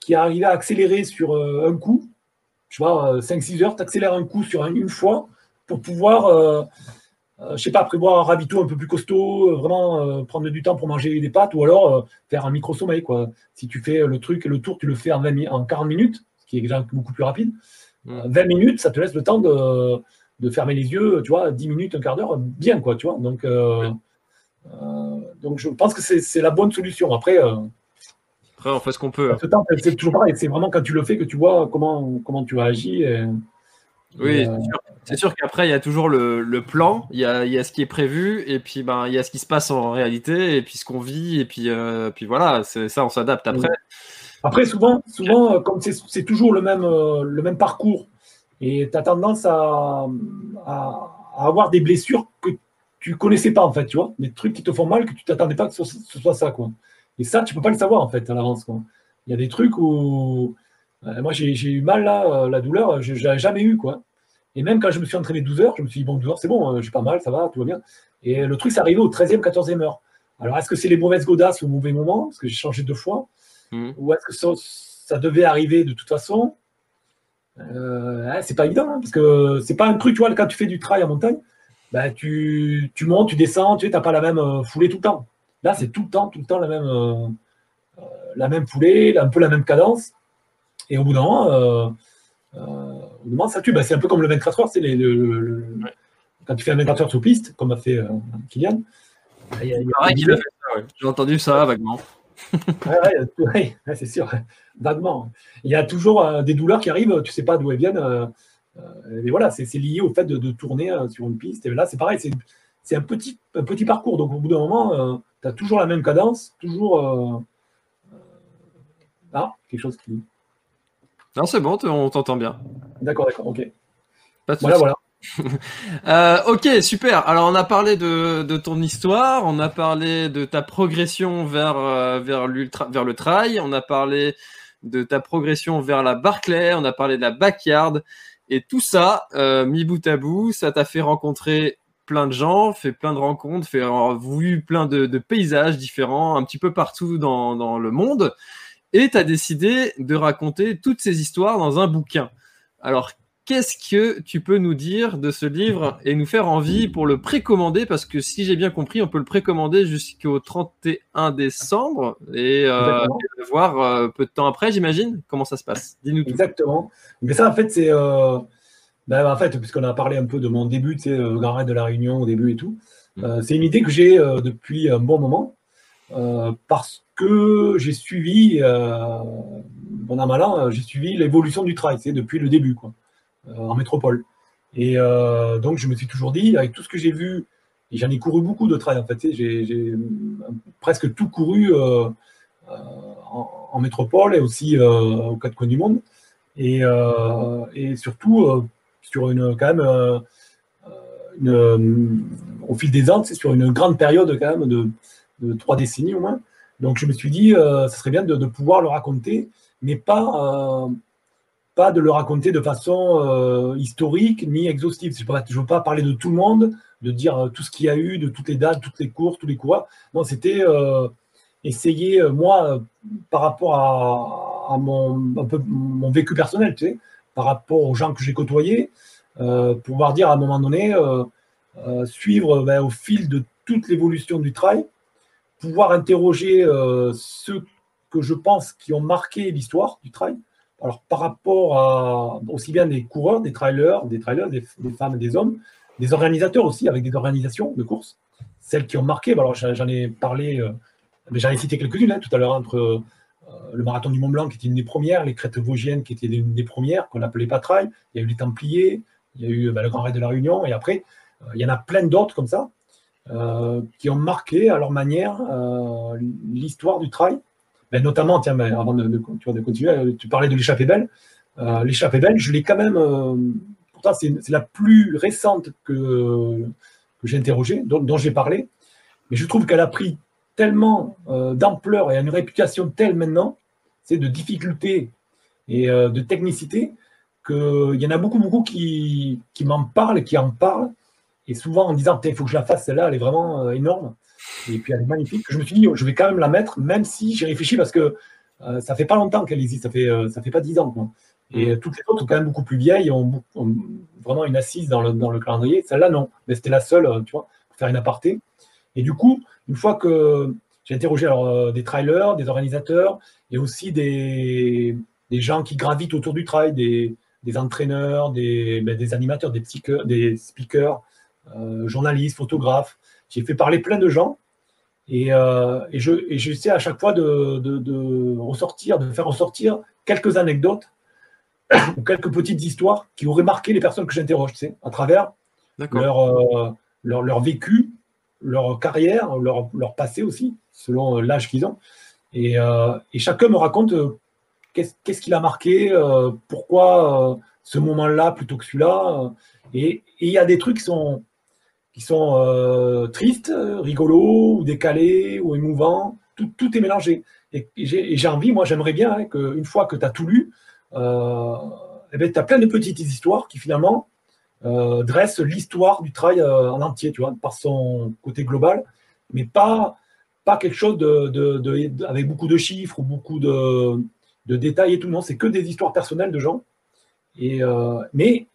qui arrivaient à accélérer sur un coup. Tu vois, 5-6 heures, tu accélères un coup sur une fois pour pouvoir euh, je sais pas, prévoir un ravito un peu plus costaud, euh, vraiment euh, prendre du temps pour manger des pâtes, ou alors faire un micro-sommeil. Quoi. Si tu fais le truc, le tour, tu le fais en, 20, en 40 minutes, ce qui est déjà beaucoup plus rapide. 20 minutes, ça te laisse le temps de, fermer les yeux, tu vois, 10 minutes, un quart d'heure, bien, quoi, tu vois. Donc, donc je pense que c'est la bonne solution. Après, après on fait ce qu'on peut. C'est toujours pareil, c'est vraiment quand tu le fais que tu vois comment, comment tu agis. Et, oui, c'est sûr, qu'après, il y a toujours le, plan, il y, a, il y, a, ce qui est prévu, et puis ben, il y a ce qui se passe en réalité, et puis ce qu'on vit, et puis, euh, puis voilà, ça, on s'adapte après. Après, souvent, souvent euh, comme c'est toujours le même, euh, le même parcours, et tu as tendance à, avoir des blessures que tu connaissais pas en fait, tu vois, des trucs qui te font mal que tu t'attendais pas que ce, soit ça, quoi. Et ça, tu peux pas le savoir en fait à l'avance, Il y a des trucs où euh, moi j'ai eu mal là, euh, la douleur, je n'avais jamais eu, quoi. Et même quand je me suis entraîné 12 heures, je me suis dit, bon, 12 heures, c'est bon, j'ai pas mal, ça va, tout va bien. Et le truc, c'est arrivé au 13e, 14e heure. Alors, est-ce que c'est les mauvaises godasses au mauvais moment, parce que j'ai changé deux fois, mmh. ou est-ce que ça, devait arriver de toute façon? Euh, C'est pas évident, hein, parce que c'est pas un truc, tu vois, quand tu fais du trail en montagne, bah, tu, montes, tu descends, tu n'as pas la même euh, foulée tout le temps. Là, c'est tout le temps, tout le temps la même, euh, la même foulée, un peu la même cadence. Et au bout d'un moment, au moment ça tue. Bah, c'est un peu comme le 24 heures, c'est le, quand tu fais un 24 heures sous piste, comme a fait Kylian, j'ai entendu ça vaguement. <laughs> ouais, c'est sûr, vaguement. Il y a toujours euh, des douleurs qui arrivent, tu sais pas d'où elles viennent. Euh, euh, mais voilà, c'est lié au fait de, tourner sur une piste. Et là, c'est pareil, c'est un petit, petit parcours. Donc au bout d'un moment, tu as toujours la même cadence, toujours. Ah, quelque chose qui. Non, c'est bon, on t'entend bien. D'accord, d'accord, ok. voilà, voilà. <laughs> Euh, ok, super. Alors on a parlé de, ton histoire, on a parlé de ta progression vers, euh, vers, vers le trail, on a parlé de ta progression vers la Barclay, on a parlé de la backyard. Et tout ça, euh, mis bout à bout, ça t'a fait rencontrer plein de gens, fait plein de rencontres, fait vu plein de, paysages différents, un petit peu partout dans, dans le monde. Et tu as décidé de raconter toutes ces histoires dans un bouquin. Alors, Qu'est-ce que tu peux nous dire de ce livre et nous faire envie pour le précommander? Parce que si j'ai bien compris, on peut le précommander jusqu'au 31 décembre et, euh, le voir euh, peu de temps après, j'imagine. Comment ça se passe? Dis-nous tout. Exactement. Mais ça, en fait, c'est. Euh, ben, en fait, puisqu'on a parlé un peu de mon début, tu sais, le Grand Raid de la Réunion au début et tout, mm. c'est une idée que j'ai depuis un bon moment parce que j'ai suivi, bon an mal j'ai suivi l'évolution du trail, c'est depuis le début, quoi. Euh, en métropole. Et euh, donc, je me suis toujours dit, avec tout ce que j'ai vu, et j'en ai couru beaucoup de trail en fait, j'ai presque tout couru euh, en, métropole et aussi aux quatre coins du monde. Et, surtout, sur une, quand même, au fil des ans, c'est sur une grande période quand même de, trois décennies au moins. Donc je me suis dit, euh, ça serait bien de, pouvoir le raconter, mais pas, pas de le raconter de façon euh, historique ni exhaustive. Je ne veux pas parler de tout le monde, de dire euh, tout ce qu'il y a eu, de toutes les dates, toutes les courses, tous les coureurs. Non, c'était euh, essayer, moi, par rapport à, mon, vécu personnel, par rapport aux gens que j'ai côtoyés, pouvoir dire à un moment donné, suivre ben, au fil de toute l'évolution du trail, pouvoir interroger ceux que je pense qui ont marqué l'histoire du trail, alors, par rapport à aussi bien des coureurs, des trailers, des trailers, des, femmes et des hommes, des organisateurs aussi, avec des organisations de courses, celles qui ont marqué. Alors, j'en ai parlé, euh, j'en ai cité quelques-unes hein, tout à l'heure, entre euh, le marathon du Mont Blanc qui était une des premières, les crêtes vosgiennes qui étaient une des premières, qu'on appelait pas trail, il y a eu les Templiers, il y a eu bah, le Grand Raid de la Réunion, et après, euh, il y en a plein d'autres comme ça, qui ont marqué à leur manière l'histoire du trail ben, notamment, tiens, avant de, continuer, euh, tu parlais de l'échappée belle. Euh, l'échappée belle, je l'ai quand même, euh, pourtant c'est la plus récente que, j'ai interrogée, dont, j'ai parlé, mais je trouve qu'elle a pris tellement d'ampleur et a une réputation telle maintenant, c'est de difficulté et de technicité, qu'il y en a beaucoup, beaucoup qui, qui m'en parlent qui en parlent, et souvent en disant, il faut que je la fasse, celle-là, elle est vraiment énorme. Et puis elle est magnifique. Je me suis dit, je vais quand même la mettre, même si j'ai réfléchi parce que euh, ça fait pas longtemps qu'elle existe, ça fait, euh, ça fait pas dix ans. Et mm. toutes les autres sont quand même beaucoup plus vieilles, ont, ont vraiment une assise dans le, dans le calendrier. Celle-là, non. Mais c'était la seule, euh, tu vois, pour faire une aparté. Et du coup, une fois que j'ai interrogé alors, des trailers, des organisateurs, et aussi des, des gens qui gravitent autour du trail, des, des entraîneurs, des, ben, des animateurs, des, des speakers, journalistes, photographes, j'ai fait parler plein de gens et, euh, et, je, et j'essaie à chaque fois de, de, ressortir, de faire ressortir quelques anecdotes <coughs> ou quelques petites histoires qui auraient marqué les personnes que j'interroge, tu sais, à travers leur, euh, leur, leur, vécu, leur carrière, leur, leur passé aussi, selon euh, l'âge qu'ils ont. Et, et, chacun me raconte qu'est-ce, qu'est-ce qu'il a marqué, pourquoi ce moment-là plutôt que celui-là. Et il y a des trucs qui sont, qui sont euh, tristes, rigolos, ou décalés, ou émouvants. Tout, est mélangé. Et, j'ai envie, moi j'aimerais bien hein, qu'une fois que tu as tout lu, euh, eh ben, tu as plein de petites histoires qui finalement euh, dressent l'histoire du travail euh, en entier, tu vois, par son côté global, mais pas, quelque chose de, avec beaucoup de chiffres ou beaucoup de, détails et tout. Non, c'est que des histoires personnelles de gens. Mais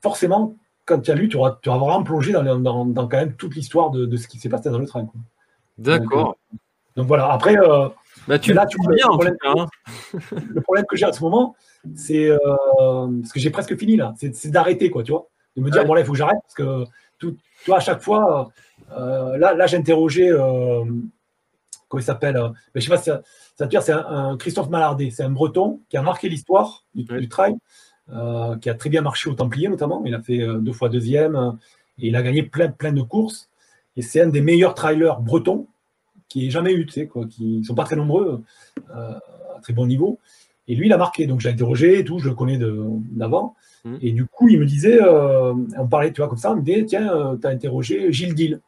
forcément, quand tu as lu, tu auras, tu auras vraiment plongé dans, dans, dans, quand même toute l'histoire de, ce qui s'est passé dans le train. D'accord. Donc, voilà. Après, bah, tu, là, tu bien, le, problème, hein. <laughs> le problème que j'ai à ce moment, c'est euh, parce que j'ai presque fini là, c'est d'arrêter quoi, tu vois, de me dire bon là il faut que j'arrête parce que tout, tu à chaque fois, euh, là, là j'ai interrogé, euh, comment il s'appelle, euh, mais je sais pas si ça, ça dire, c'est un, Christophe Malardet, c'est un Breton qui a marqué l'histoire du, trail, qui a très bien marché au Templier notamment, il a fait deux fois deuxième et il a gagné plein plein de courses et c'est un des meilleurs trailers bretons qui n'ait jamais eu, tu sais, quoi, qui ne sont pas très nombreux, euh, à très bon niveau. Et lui, il a marqué. Donc, j'ai interrogé et tout, je le connais d'avant. Mmh. Et du coup, il me disait, euh, on parlait, tu vois, comme ça, il me disait, tiens, euh, tu as interrogé Gilles Dill.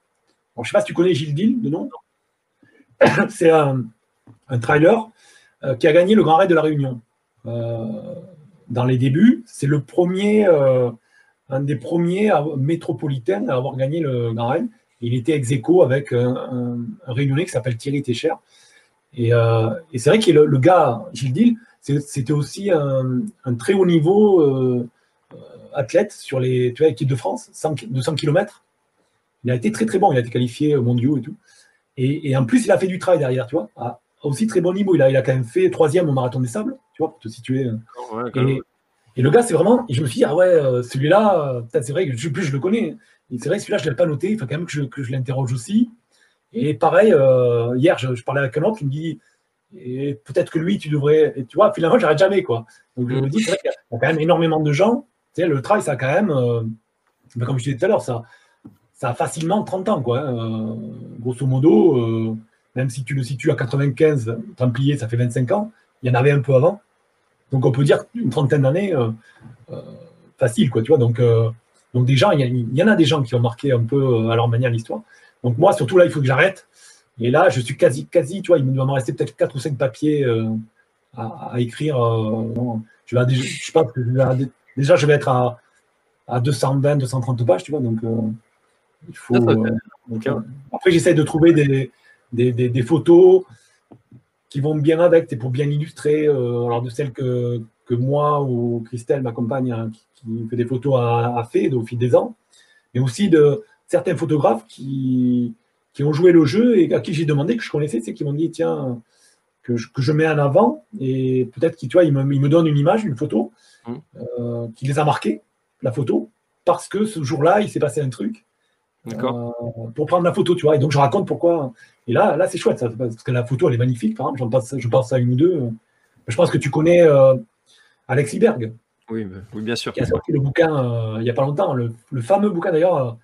je ne sais pas si tu connais Gilles Dill de nom. <coughs> C'est un, un, trailer qui a gagné le Grand Raid de la Réunion. Dans les débuts, c'est le premier, un des premiers métropolitains à avoir gagné le Grand Raid. Il était ex aequo avec un, réunionnais qui s'appelle Thierry Técher. Euh, et, c'est vrai que le, gars, Gilles Dill, c'était aussi un, très haut niveau euh, athlète sur les tu de France, 200 km. Il a été très très bon, il a été qualifié au mondiaux et tout. Et, en plus, il a fait du travail derrière, tu vois, à aussi très bon niveau. Il a, il a quand même fait troisième au marathon des sables, tu vois, pour te situer. et, le gars, c'est vraiment. Et je me suis dit, ah ouais, euh, celui-là, c'est vrai que plus je le connais c'est vrai, celui-là, je ne l'ai pas noté. Il faut quand même que je, que je l'interroge aussi. Et pareil, euh, hier, je, parlais avec un autre qui me dit peut-être que lui, tu devrais. Et tu vois, finalement, j'arrête jamais. quoi. Donc, je me dis c'est vrai qu'il y a quand même énormément de gens. Tu sais, le trail, ça a quand même, euh, ben, comme je disais tout à l'heure, ça, ça a facilement 30 ans. quoi. Hein. Euh, grosso modo, même si tu le situes à 95, Templier, ça fait 25 ans. Il y en avait un peu avant. Donc, on peut dire une trentaine d'années facile. quoi, tu vois. Donc, donc déjà, il y, en a des gens qui ont marqué un peu euh, à leur manière l'histoire. Donc moi, surtout là, il faut que j'arrête. Et là, je suis quasi, quasi, tu vois, il doit me rester peut-être 4 ou 5 papiers euh, à, écrire. Euh, je, vais je déjà, je vais être à, à 220, 230 pages, tu vois. Donc, il faut. après, j'essaie de trouver des, des, des, photos qui vont bien avec, pour bien illustrer. alors, de celles que, que moi ou Christelle, ma compagne, hein, qui fait des photos à, fait au fil des ans, mais aussi de certains photographes qui, qui ont joué le jeu et à qui j'ai demandé que je connaissais, c'est qui m'ont dit tiens que je, que je, mets en avant et peut-être qu'ils ils me, ils me donnent une image, une photo mmh. euh, qui les a marqués, la photo, parce que ce jour-là il s'est passé un truc. Euh, pour prendre la photo, tu vois. Et donc je raconte pourquoi. Et là, là c'est chouette, ça, parce que la photo elle est magnifique. Par exemple, pense, je pense à une ou deux. Je pense que tu connais euh, Alex Iberg. Oui, oui, bien sûr. Qui a sorti le bouquin euh, il n'y a pas longtemps, le, fameux bouquin d'ailleurs.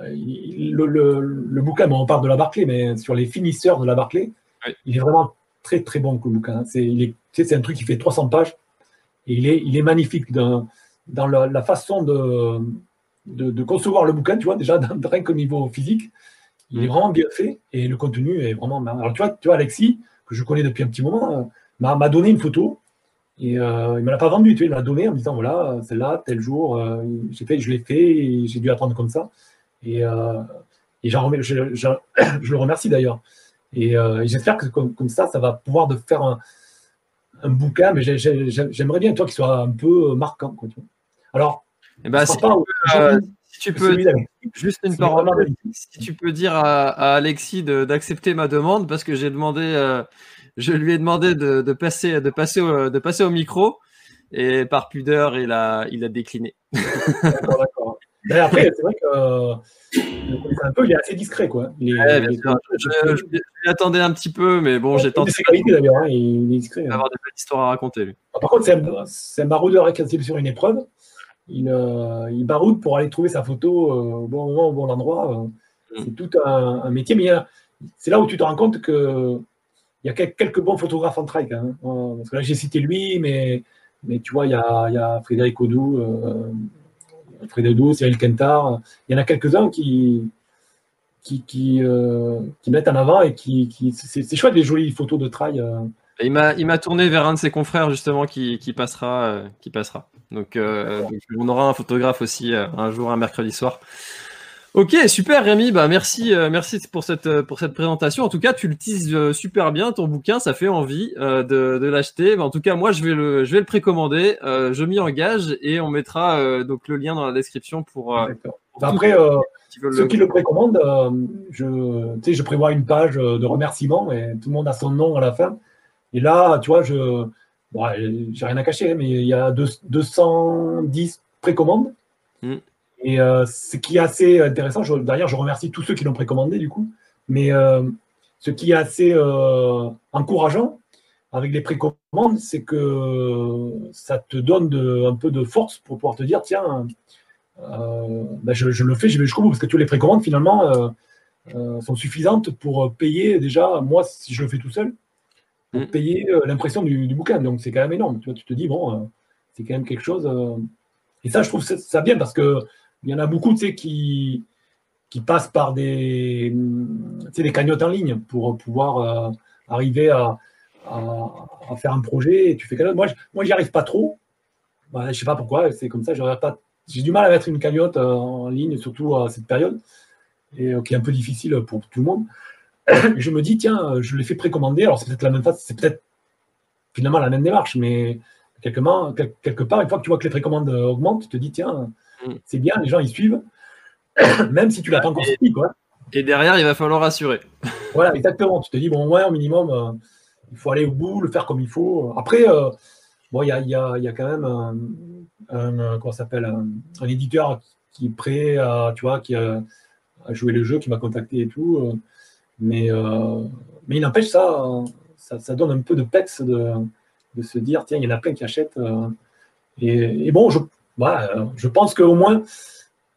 Euh, le, bouquin, on parle de la Barclay, mais sur les finisseurs de la Barclay, il est vraiment très très bon le bouquin. C'est un truc qui fait 300 pages et il est, il est magnifique dans, dans la, façon de, de, concevoir le bouquin, tu vois, déjà <laughs> rien qu'au niveau physique. Il est mm. vraiment bien fait et le contenu est vraiment. Alors tu vois, tu vois Alexis, que je connais depuis un petit moment, euh, m'a donné une photo et euh, il ne me l'a pas vendu, tu vois, il m'a donné en me disant voilà, celle-là, tel jour, euh, j'ai fait, je l'ai fait, et j'ai dû attendre comme ça. Et, euh, et je, je, <coughs> je, le remercie d'ailleurs. Et, j'espère que comme, comme, ça, ça va pouvoir de faire un, un bouquin, mais j'aimerais bien, toi, qu'il soit un peu marquant. Quoi, tu vois. Alors, eh ben, si, tu peux, si, tu peux, juste une parole, si tu peux dire à, à Alexis d'accepter ma demande, parce que j'ai demandé je lui ai demandé de, passer, de, passer au, de passer au micro et par pudeur, il a, il a décliné. <laughs> D'accord, d'accord. après, c'est vrai que euh, un peu, il est assez discret. Quoi. je, je, attendais un petit peu, mais bon, j'ai tenté. D'ailleurs, hein, il est discret. Il va avoir des belles histoires à raconter. Lui. Ah, par contre, c'est un, un baroudeur qui sur une épreuve. Il, euh, il baroude pour aller trouver sa photo euh, au bon moment, au bon endroit. Mm. C'est tout un, un métier, mais c'est là où tu te rends compte que il y a quelques bons photographes en trail. Hein. Parce que là, j'ai cité lui, mais mais tu vois, il y a, y a, Frédéric Audou, Frédéric Cyril Kentar. Il y en a quelques-uns qui, qui, qui, qui, mettent en avant et qui, qui c'est chouette les jolies photos de trail. Il m'a, tourné vers un de ses confrères justement qui, qui passera, qui passera. Donc, donc, on aura un photographe aussi un jour, un mercredi soir. Ok, super Rémi, bah merci, euh, merci pour cette euh, pour cette présentation. En tout cas, tu le teases euh, super bien ton bouquin, ça fait envie de, de l'acheter. Bah, en tout cas, moi je vais le je vais le précommander, je m'y engage et on mettra donc le lien dans la description pour. Bah, après, ceux qui le précommandent, je je prévois une page de remerciements et tout le monde a son nom à la fin. Et là, tu vois, je bon, j'ai rien à cacher, mais il y a 210 précommandes. Mm. Et euh, ce qui est assez intéressant, d'ailleurs, je remercie tous ceux qui l'ont précommandé du coup, mais euh, ce qui est assez euh, encourageant avec les précommandes, c'est que ça te donne de, un peu de force pour pouvoir te dire tiens, ben je, je, le fais, je vais jusqu'au bout, parce que toutes les précommandes finalement sont suffisantes pour payer déjà, moi, si je le fais tout seul, pour mm. payer l'impression du, du, bouquin. Donc c'est quand même énorme. Tu, vois, tu te dis, bon, c'est quand même quelque chose. et ça, je trouve ça bien parce que il y en a beaucoup qui, qui passent par des, des cagnottes en ligne pour pouvoir euh, arriver à, à, faire un projet. Et tu fais cagnotte. Moi, moi j'y arrive pas trop. Bah, je ne sais pas pourquoi, c'est comme ça. Pas... J'ai du mal à mettre une cagnotte euh, en ligne, surtout à cette période, et euh, qui est un peu difficile pour tout le monde. Je me dis, tiens, je l'ai fait précommander. Alors, c'est peut-être la même phase, c'est peut-être finalement la même démarche, mais quelque part, quelque part, une fois que tu vois que les précommandes augmentent, tu te dis, tiens, Mm. C'est bien, les gens ils suivent, <coughs> même si tu l'as pas encore suivi. Quoi. Et derrière, il va falloir assurer. <laughs> voilà, exactement. Tu te dis, bon, ouais, au minimum, euh, il faut aller au bout, le faire comme il faut. Après, euh, bon, il y a, y, a, y a, quand même un, comment s'appelle, un, éditeur qui est prêt à, tu vois, qui a, joué le jeu, qui m'a contacté et tout. Euh, mais, mais il n'empêche ça, ça, ça, donne un peu de pex de, de, se dire, tiens, il y en a plein qui achètent. Et, et, bon, je, voilà, je pense qu'au moins,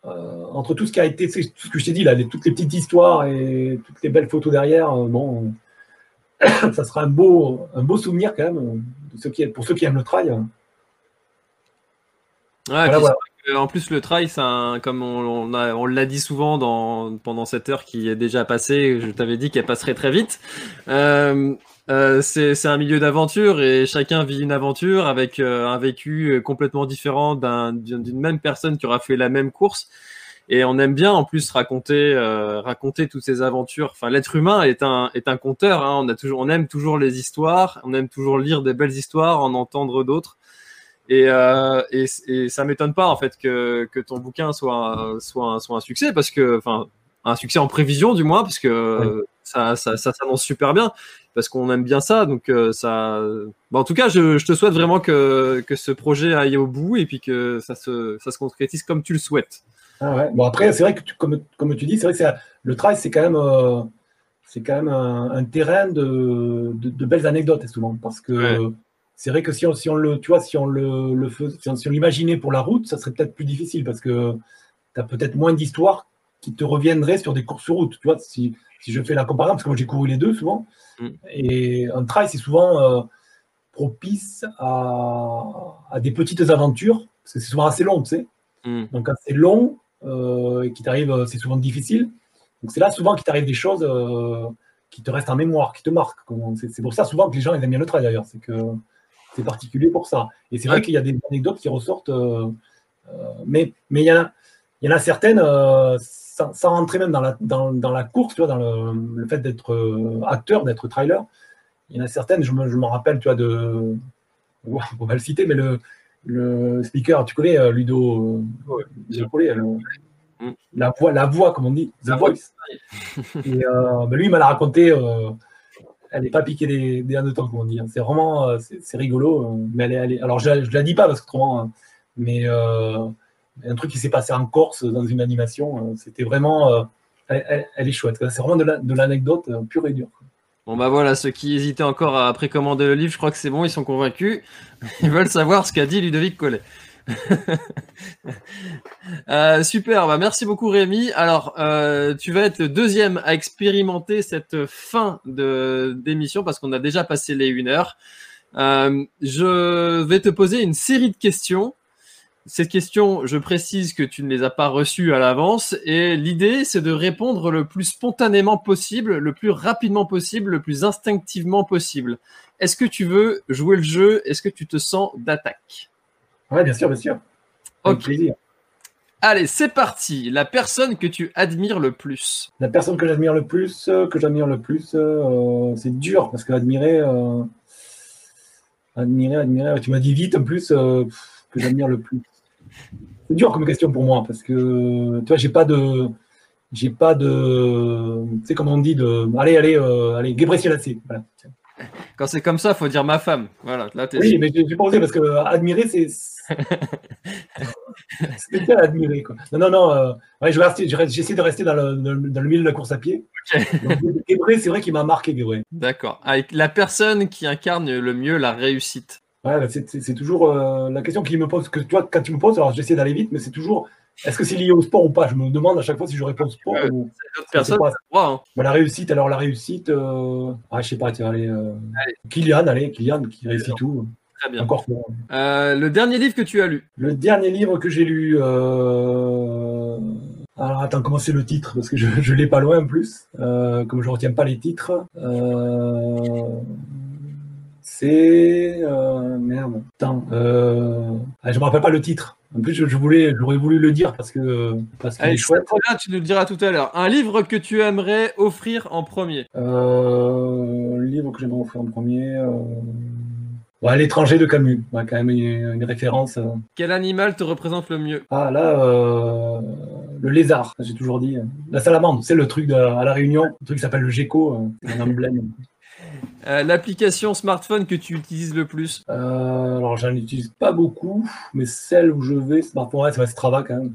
euh, entre tout ce qui a été, tout ce que je t'ai dit là, toutes les petites histoires et toutes les belles photos derrière, euh, bon, <coughs> ça sera un beau, un beau souvenir quand même qui, pour ceux qui aiment le trail. En plus, le trail, un, comme on, on l'a dit souvent dans, pendant cette heure qui est déjà passée, je t'avais dit qu'elle passerait très vite. Euh, euh, c'est un milieu d'aventure et chacun vit une aventure avec euh, un vécu euh, complètement différent d'une même personne qui aura fait la même course. Et on aime bien en plus raconter, raconter toutes ces aventures. Enfin, l'être humain est un, est un conteur. Hein. On, a toujours, on aime toujours les histoires, on aime toujours lire des belles histoires, en entendre d'autres. Et, et, et, ça m'étonne pas en fait que, que ton bouquin soit, soit, un, soit un succès parce que, enfin, un succès en prévision du moins parce que ça, ça, ça s'annonce super bien parce qu'on aime bien ça. Donc euh, ça, bah, en tout cas, je, je, te souhaite vraiment que, que ce projet aille au bout et puis que ça se, ça se concrétise comme tu le souhaites. Ah ouais. Bon après, c'est vrai que tu, comme, comme tu dis, c'est vrai que le trail, c'est quand même, euh, c'est quand même un, terrain de, de, belles anecdotes souvent parce que. C'est vrai que si on, si on le, tu vois, si on le, si on, si on l'imaginait pour la route, ça serait peut-être plus difficile parce que tu as peut-être moins d'histoires qui te reviendraient sur des courses sur route. Tu vois, si, si je fais la comparaison, parce que moi j'ai couru les deux souvent, mm. et un trail c'est souvent euh, propice à, des petites aventures, parce que c'est souvent assez long, tu sais. Mm. Donc quand c'est long euh, et qui t'arrive, c'est souvent difficile. Donc c'est là souvent qu'il t'arrive des choses euh, qui te restent en mémoire, qui te marquent. C'est pour ça souvent que les gens ils aiment bien le trail d'ailleurs, c'est que c'est particulier pour ça. Et c'est vrai qu'il y a des anecdotes qui ressortent, mais mais il y en a, il y en a certaines sans, rentrer même dans la, dans, dans la course, tu vois, dans le, le fait d'être euh, acteur, d'être trailer, il y en a certaines, je me, rappelle, tu vois, de. <laughs> On va le citer, mais le, le speaker, tu connais euh, Ludo ouais, mm. la voix, la voix, comme on dit, the voice. Et euh, lui, il m'a raconté. Elle n'est pas piquée des, des de temps, comme on dit. C'est vraiment, c'est rigolo. Mais elle est, alors, je, ne la dis pas parce que autrement, hein, mais un truc qui s'est passé en Corse dans une animation. Euh, c'était vraiment. Euh, elle, est chouette. C'est vraiment de l'anecdote euh, pure et dure. Bon bah voilà, ceux qui hésitaient encore à précommander le livre, je crois que c'est bon, ils sont convaincus. Ils veulent savoir ce qu'a dit Ludovic Collet. <laughs> super, bah merci beaucoup Rémi. Alors, tu vas être le deuxième à expérimenter cette fin de d'émission parce qu'on a déjà passé les une heure. Euh, je vais te poser une série de questions. Cette question, je précise que tu ne les as pas reçues à l'avance et l'idée, c'est de répondre le plus spontanément possible, le plus rapidement possible, le plus instinctivement possible. Est-ce que tu veux jouer le jeu? Est-ce que tu te sens d'attaque? Ouais, bien sûr, bien sûr. Avec Ok. plaisir. Allez, c'est parti. La personne que tu admires le plus. La personne que j'admire le plus, euh, que j'admire le plus, euh, c'est dur parce que admirer, euh, admirer, admirer. Tu m'as dit vite en plus euh, que j'admire le plus. C'est dur comme question pour moi parce que tu vois, j'ai pas de, j'ai pas de, tu sais comment on dit de, allez, allez, allez, Selassie. Voilà. <laughs> Quand c'est comme ça, faut dire ma femme. Voilà, là. Oui, mais j'ai osé parce que euh, admirer, c'est. <laughs> C'est à admirer. Quoi. Non, non, non. euh, ouais, je rester- je j'essaie de rester dans le, dans le- milieu de la course à pied. Gebre, c'est vrai qu'il m'a marqué, Gebre. D'accord. Avec la personne qui incarne le mieux la réussite. Ouais, c'est toujours euh, la question qu'il me pose. Que toi, quand tu me poses, alors j'essaie d'aller vite, mais c'est toujours est-ce que c'est lié au sport ou pas? Je me demande à chaque fois si je réponds sport Ouais. ou personne, pas- hein. Bah, la réussite. Alors la réussite, euh... ah, je sais pas, tiens, allez, euh, Allez. Kylian, allez, Kylian qui réussit tout. Très bien. Encore fort. Euh, le dernier livre que tu as lu. Le dernier livre que j'ai lu. Euh... Alors attends, comment c'est le titre? Parce que je, je l'ai pas loin en plus. Euh, comme je retiens pas les titres. Euh... C'est euh... merde. Attends, euh... ah, je me rappelle pas le titre. En plus, je, voulais, j'aurais voulu le dire parce que parce qu'il Allez, est chouette. bien, tu nous le diras tout à l'heure. Un livre que tu aimerais offrir en premier. Euh... Livre que j'aimerais offrir en premier. Euh... Ouais, l'étranger de Camus. Ouais, quand même une, une référence. euh. Quel animal te représente le mieux? Ah là, euh, le lézard, j'ai toujours dit. La salamandre, c'est le truc de, à la Réunion, le truc qui s'appelle le gecko, c'est un emblème. Euh, L'application smartphone que tu utilises le plus Euh, alors j'en utilise pas beaucoup, mais celle où je vais, smartphone, ouais, c'est Strava quand même.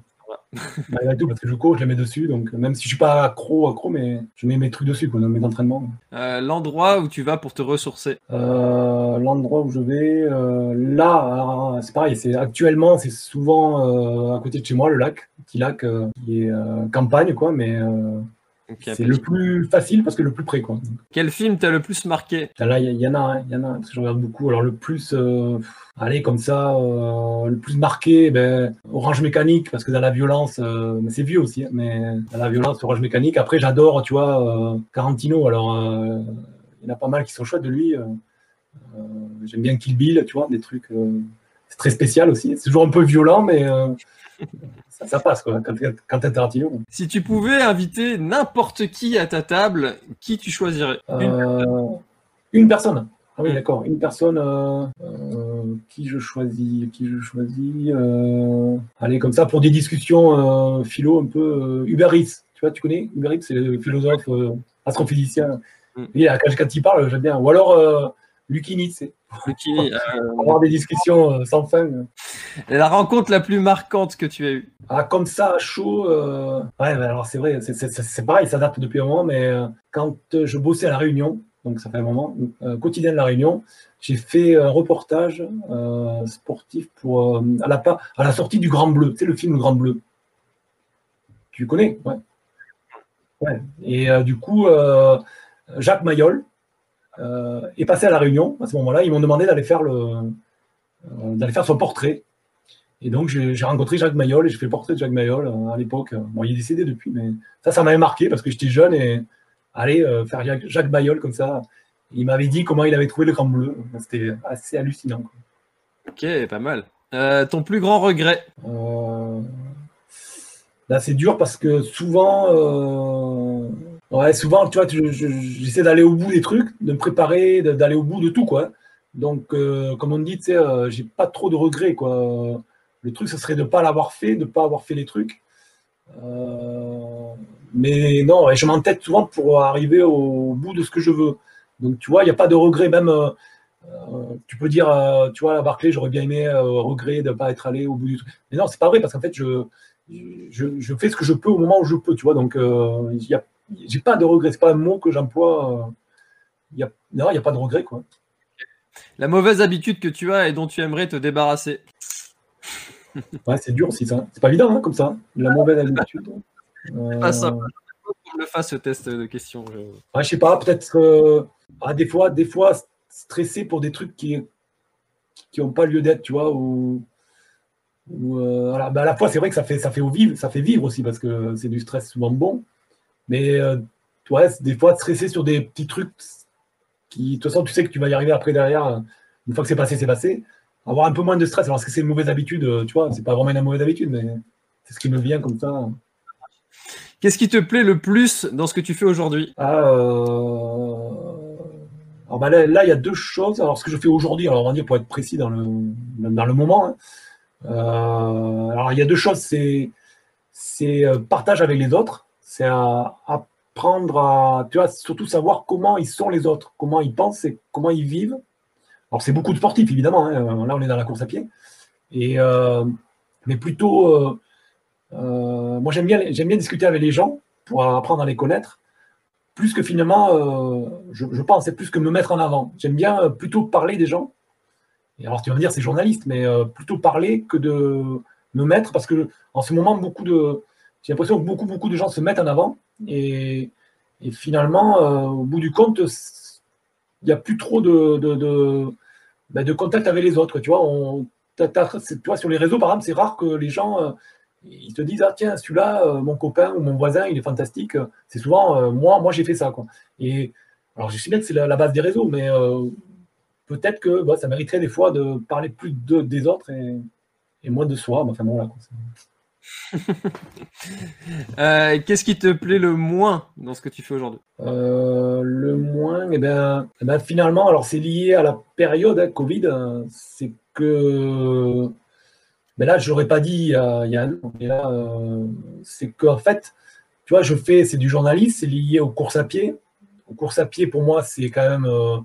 <laughs> Malgré tout, parce que je cours, je les mets dessus, donc même si je suis pas accro, accro, mais je mets mes trucs dessus, quoi, dans mes entraînements. Euh, L'endroit où tu vas pour te ressourcer Euh, L'endroit où je vais, euh, là, c'est pareil, c'est actuellement, c'est souvent à côté de chez moi, le lac, petit lac qui est campagne, quoi, mais euh, c'est le plus facile parce que le plus près, quoi. Quel film t'a le plus marqué? Là, il y, y en a un, il y en a un, parce que je regarde beaucoup. Alors, le plus, euh, allez, comme ça, euh, le plus marqué, ben, Orange Mécanique, parce que dans la violence, euh, c'est vieux aussi, hein, mais dans la violence, Orange Mécanique. Après, j'adore, tu vois, euh, Tarantino. Alors, euh, il y en a pas mal qui sont chouettes de lui. euh, euh, J'aime bien Kill Bill, tu vois, des trucs. euh, c'est très spécial aussi. C'est toujours un peu violent, mais euh, ça, ça passe, quoi, quand, quand t'es Tarantino. Si tu pouvais inviter n'importe qui à ta table, qui tu choisirais? Une- Euh, une personne. Ah oui, d'accord. Une personne. euh, euh, qui je choisis Qui je choisis euh, Allez, comme ça, pour des discussions philo un peu. Hubert Reeves. Tu vois, tu connais Hubert Reeves, c'est le philosophe astrophysicien. Mm. Lui, quand, quand il parle, j'aime bien. Ou alors Lucini, c'est Qui, euh, avoir des discussions euh, sans fin. La rencontre la plus marquante que tu as eue Ah, comme ça, à chaud. euh, Ouais, ben alors c'est vrai, c'est- pareil, ça date depuis un moment, mais euh, quand je bossais à La Réunion, donc ça fait un moment, quotidien de La Réunion, j'ai fait un reportage sportif pour, à, la, pa- à la sortie du Grand Bleu, tu sais, le film Grand Bleu. Tu connais Ouais. ouais. Et du coup, Jacques Mayol euh, est passé à La Réunion à ce moment-là. Ils m'ont demandé d'aller faire, le, euh, d'aller faire son portrait. Et donc, j'ai rencontré Jacques Mayol et j'ai fait le portrait de Jacques Mayol euh, à l'époque. Bon, il est décédé depuis, mais ça, ça m'avait marqué parce que j'étais jeune et aller euh, faire Jacques, Jacques Mayol comme ça, il m'avait dit comment il avait trouvé le Grand Bleu. C'était assez hallucinant. quoi. Ok, pas mal. Euh, ton plus grand regret? Euh, Là, c'est dur parce que souvent, euh, ouais, souvent, tu vois, j'essaie d'aller au bout des trucs, de me préparer, d'aller au bout de tout, quoi. Donc, euh, comme on dit, tu sais, euh, j'ai pas trop de regrets, quoi. Le truc, ce serait de pas l'avoir fait, de pas avoir fait les trucs. Euh, mais non, et je m'entête souvent pour arriver au bout de ce que je veux. Donc, tu vois, il n'y a pas de regret, même. euh, tu peux dire, tu vois, à Barclay, j'aurais bien aimé euh, regret de ne pas être allé au bout du truc. Mais non, c'est pas vrai, parce qu'en fait, je, je, fais ce que je peux au moment où je peux, tu vois. Donc, il y a, j'ai pas de regret. C'est pas un mot que j'emploie. euh, il y a, non, il n'y a pas de regret, quoi. La mauvaise habitude que tu as et dont tu aimerais te débarrasser <laughs> Ouais, c'est dur aussi, ça. C'est pas évident, hein, comme ça. La mauvaise <laughs> habitude. Euh, pas simple. Qu'on le fasse ce test de questions. je- ouais, je sais pas, peut-être. euh, ah, des fois, des fois, stresser pour des trucs qui qui n'ont pas lieu d'être, tu vois, ou, euh, bah, à la fois c'est vrai que ça fait ça fait au vivre, ça fait vivre aussi parce que c'est du stress souvent bon, mais euh, ouais, des fois stresser sur des petits trucs qui de toute façon tu sais que tu vas y arriver après derrière, une fois que c'est passé c'est passé, avoir un peu moins de stress. Alors est-ce que c'est une mauvaise habitude, euh, tu vois, c'est pas vraiment une mauvaise habitude, mais c'est ce qui me vient comme ça. Qu'est-ce qui te plaît le plus dans ce que tu fais aujourd'hui? Ah, euh... bah là, il y a deux choses. Alors, ce que je fais aujourd'hui, alors on va dire pour être précis dans le, dans le moment, hein. euh, alors il y a deux choses. C'est, c'est partage avec les autres. C'est apprendre à, tu vois, surtout savoir comment ils sont les autres, comment ils pensent et comment ils vivent. Alors, c'est beaucoup de sportifs, évidemment. Hein. Là, on est dans la course à pied. Et, euh, mais plutôt euh, moi, j'aime bien, j'aime bien discuter avec les gens pour apprendre à les connaître, plus que finalement, euh, je, pense, c'est plus que me mettre en avant. J'aime bien euh, plutôt parler des gens. Et alors, tu vas me dire, c'est journaliste, mais plutôt parler que de me mettre, parce que en ce moment, beaucoup de, j'ai l'impression que beaucoup, beaucoup de gens se mettent en avant, et, finalement, au bout du compte, il n'y a plus trop de, ben, de, contact avec les autres. Tu vois, tu vois, sur les réseaux, par exemple, c'est rare que les gens ils te disent ah tiens celui-là euh, mon copain ou mon voisin il est fantastique. C'est souvent euh, moi moi j'ai fait ça quoi. Et alors je sais bien que c'est la, base des réseaux mais euh, peut-être que bah, ça mériterait des fois de parler plus de, des autres et, moins de soi enfin bon là <laughs> Qu'est-ce qui te plaît le moins dans ce que tu fais aujourd'hui? Le moins, eh ben, eh ben, finalement, alors c'est lié à la période hein, Covid. Hein. c'est que mais là, je l'aurais pas dit il un an. Mais euh, c'est qu'en fait, tu vois, je fais, c'est du journalisme, c'est lié aux courses à pied. Aux courses à pied, pour moi, c'est quand même euh,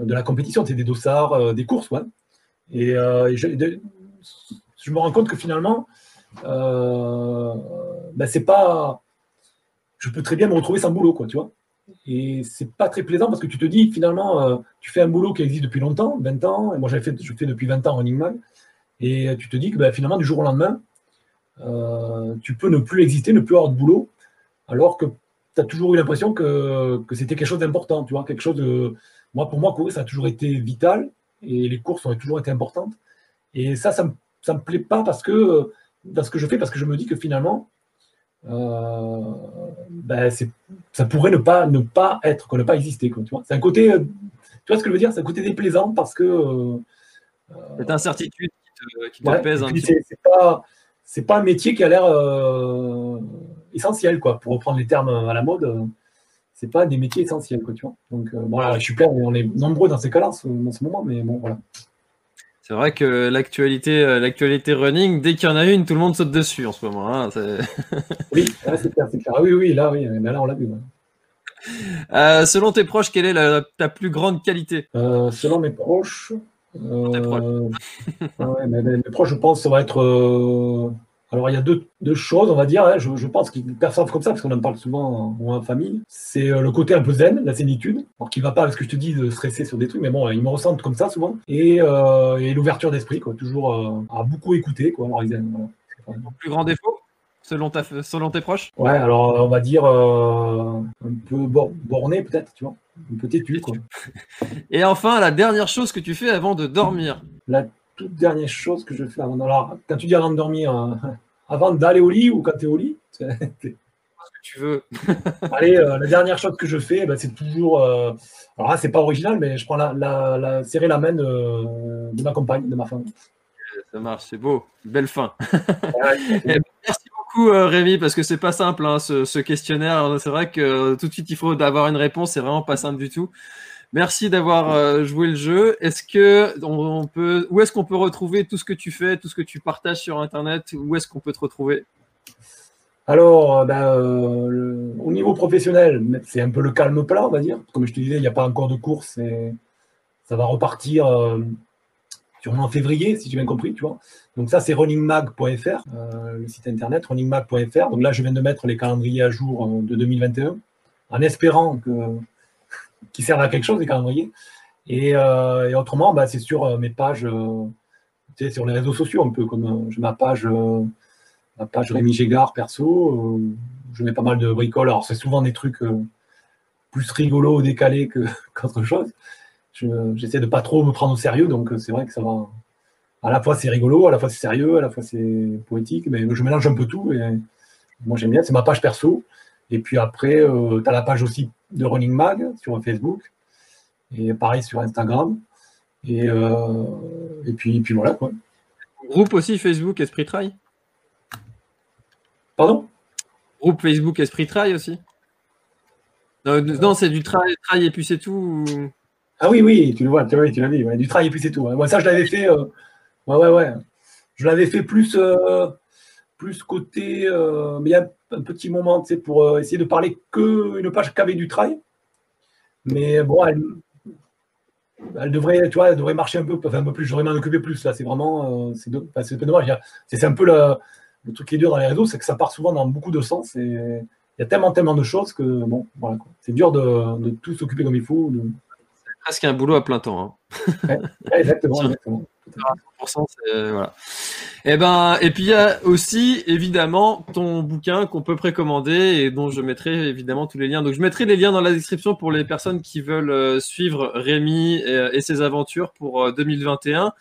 de la compétition, c'est des dossards, euh, des courses, ouais. Et, je, me rends compte que finalement, ben, c'est pas. Je peux très bien me retrouver sans boulot, quoi, tu vois. Et c'est pas très plaisant parce que tu te dis, finalement, tu fais un boulot qui existe depuis longtemps, 20 ans, et moi, fait, je fais depuis 20 ans en Man. Et tu te dis que ben, finalement, du jour au lendemain, euh, tu peux ne plus exister, ne plus avoir de boulot, alors que tu as toujours eu l'impression que, c'était quelque chose d'important, tu vois, quelque chose de... Moi, pour moi, courir, ça a toujours été vital, et les courses ont toujours été importantes. Et ça, ça ne me, plaît pas parce que, dans ce que je fais, parce que je me dis que finalement, euh, ben, ça pourrait ne pas, ne pas être, ne pas exister. tu vois. C'est un côté, tu vois ce que je veux dire? C'est un côté déplaisant parce que... Euh, Cette incertitude qui C'est pas, c'est pas un métier qui a l'air euh, essentiel, quoi. Pour reprendre les termes à la mode, euh, c'est pas des métiers essentiels, quoi, tu vois. Donc, voilà, euh, je suis plein, on est nombreux dans ces cas-là en ce moment, mais bon, voilà. C'est vrai que l'actualité, l'actualité running, dès qu'il y en a une, tout le monde saute dessus en ce moment. Hein, <laughs> oui, c'est clair, c'est clair. Ah oui, oui, là, oui, mais là, on l'a vu. selon tes proches, quelle est ta plus grande qualité? Selon mes proches, euh, <laughs> mes, proches, je pense, ça va être. Euh, alors, il y a deux, deux choses, on va dire. Hein, je, je, pense qu'ils perçoivent comme ça, parce qu'on en parle souvent en, en famille. C'est euh, le côté un peu zen, la zénitude. Alors, qui va pas avec ce que je te dis de stresser sur des trucs, mais bon, ils me ressentent comme ça souvent. Et, et l'ouverture d'esprit, quoi. Toujours à beaucoup écouter, quoi. Alors, ils plus grand défaut selon, ta, selon tes proches? Ouais, alors on va dire un peu borné peut-être, tu vois. Une petite huile, quoi. <laughs> Et enfin, la dernière chose que tu fais avant de dormir? La toute dernière chose que je fais avant de dormir. Quand tu dis avant de dormir, euh, avant d'aller au lit ou quand tu es au lit <laughs> Ce que tu veux. <laughs> Allez, euh, la dernière chose que je fais, bah, c'est toujours. Euh, alors là, c'est pas original, mais je prends la, la, serrer la main de, ma compagne, de ma femme. Ça marche, c'est beau. Belle fin. <laughs> merci beaucoup, euh, Rémi, parce que c'est pas simple hein, ce, questionnaire. C'est vrai que euh, tout de suite, il faut d'avoir une réponse. C'est vraiment pas simple du tout. Merci d'avoir euh, joué le jeu. Est-ce que on, peut, où est-ce qu'on peut retrouver tout ce que tu fais, tout ce que tu partages sur Internet? Où est-ce qu'on peut te retrouver? Alors, ben, au niveau professionnel, c'est un peu le calme plat, on va dire. Comme je te disais, il n'y a pas encore de course et ça va repartir sûrement en février, si j'ai bien compris. Donc ça, c'est runningmag.fr, euh, le site internet, runningmag.fr. Donc là, je viens de mettre les calendriers à jour euh, de 2021, en espérant que qu'ils servent à quelque chose, les calendriers. Et, euh, autrement, bah, c'est sur mes pages, sais, sur les réseaux sociaux un peu, comme je ma page, ma page Rémi Gégard perso, je mets pas mal de bricoles. Alors c'est souvent des trucs plus rigolos, décalés <laughs> qu'autre chose. j'essaie de pas trop me prendre au sérieux, donc c'est vrai que ça va. À la fois c'est rigolo, à la fois c'est sérieux, à la fois c'est poétique, mais je mélange un peu tout. Et moi j'aime bien, c'est ma page perso. Et puis après, tu as la page aussi de Running Mag sur Facebook, et pareil sur Instagram. Et, et, puis, et puis voilà quoi. Groupe aussi Facebook Esprit Trail? Pardon? Groupe Facebook Esprit Trail aussi? Non, c'est du trail, trail et puis c'est tout. Ah oui, oui, tu le vois, tu, l'as dit, du trail et puis c'est tout. Moi, ça, je l'avais fait. Euh, ouais, ouais, ouais. Je l'avais fait plus, euh, plus côté. Euh, mais il y a un petit moment, pour essayer de parler que une page qu'avec du trail. Mais bon, elle, elle devrait, tu vois, elle devrait marcher un peu, enfin, un peu plus. J'aurais m'en occuper plus. Là, c'est vraiment, c'est, un peu dommage. C'est, un peu le, le, truc qui est dur dans les réseaux, c'est que ça part souvent dans beaucoup de sens et il y a tellement, tellement de choses que bon, voilà, c'est dur de, de, tout s'occuper comme il faut. De... Presque un boulot à plein temps. Hein. exactement. <laughs> exactement. voilà. Et, eh ben, et puis il y a aussi évidemment ton bouquin qu'on peut précommander et dont je mettrai évidemment tous les liens. Donc je mettrai les liens dans la description pour les personnes qui veulent euh, suivre Rémi et, ses aventures pour 2021.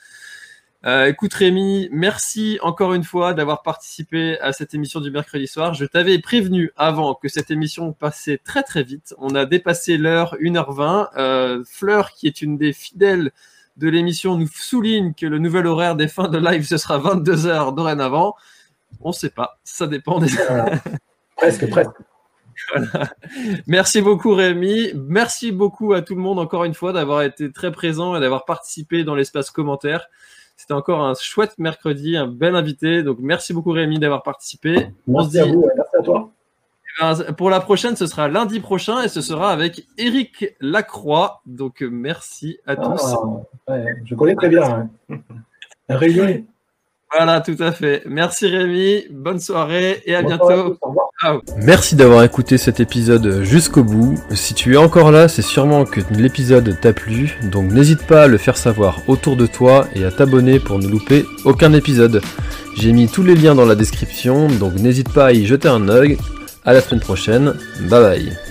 Euh, écoute Rémi, merci encore une fois d'avoir participé à cette émission du mercredi soir. Je t'avais prévenu avant que cette émission passait très très vite. On a dépassé l'heure 1h20. Euh, Fleur, qui est une des fidèles de l'émission nous souligne que le nouvel horaire des fins de live, ce sera 22h dorénavant. On ne sait pas, ça dépend des... <laughs> presque, presque. Merci beaucoup Rémi. Merci beaucoup à tout le monde encore une fois d'avoir été très présent et d'avoir participé dans l'espace commentaire. C'était encore un chouette mercredi, un bel invité. Donc merci beaucoup Rémi d'avoir participé. Merci à vous, merci à toi. Ben, pour la prochaine, ce sera lundi prochain et ce sera avec Eric Lacroix. Donc, merci à ah, tous. je connais très bien. Hein. <laughs> Voilà, tout à fait. Merci Rémi, bonne soirée et à bientôt. Merci d'avoir écouté cet épisode jusqu'au bout. Si tu es encore là, c'est sûrement que l'épisode t'a plu, donc n'hésite pas à le faire savoir autour de toi et à t'abonner pour ne louper aucun épisode. J'ai mis tous les liens dans la description, donc n'hésite pas à y jeter un œil. À la semaine prochaine. Bye bye.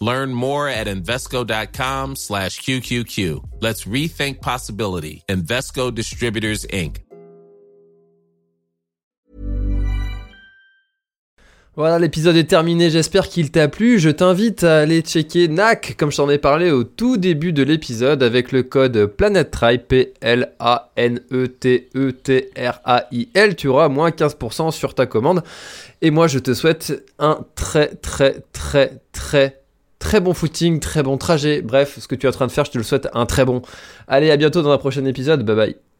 Learn more at Invesco.com slash QQQ. Let's rethink possibility. Investco Distributors, Inc. Voilà, l'épisode est terminé, j'espère qu'il t'a plu. Je t'invite à aller checker NAC, comme je t'en ai parlé au tout début de l'épisode, avec le code PlanetTrail, P-L-A-N-E-T-E-T-R-A-I-L. Tu auras moins 15% sur ta commande. Et moi, je te souhaite un très, très, très, très, très bon footing, très bon trajet. Bref, ce que tu es en train de faire, je te le souhaite un très bon. Allez, à bientôt dans un prochain épisode. Bye bye.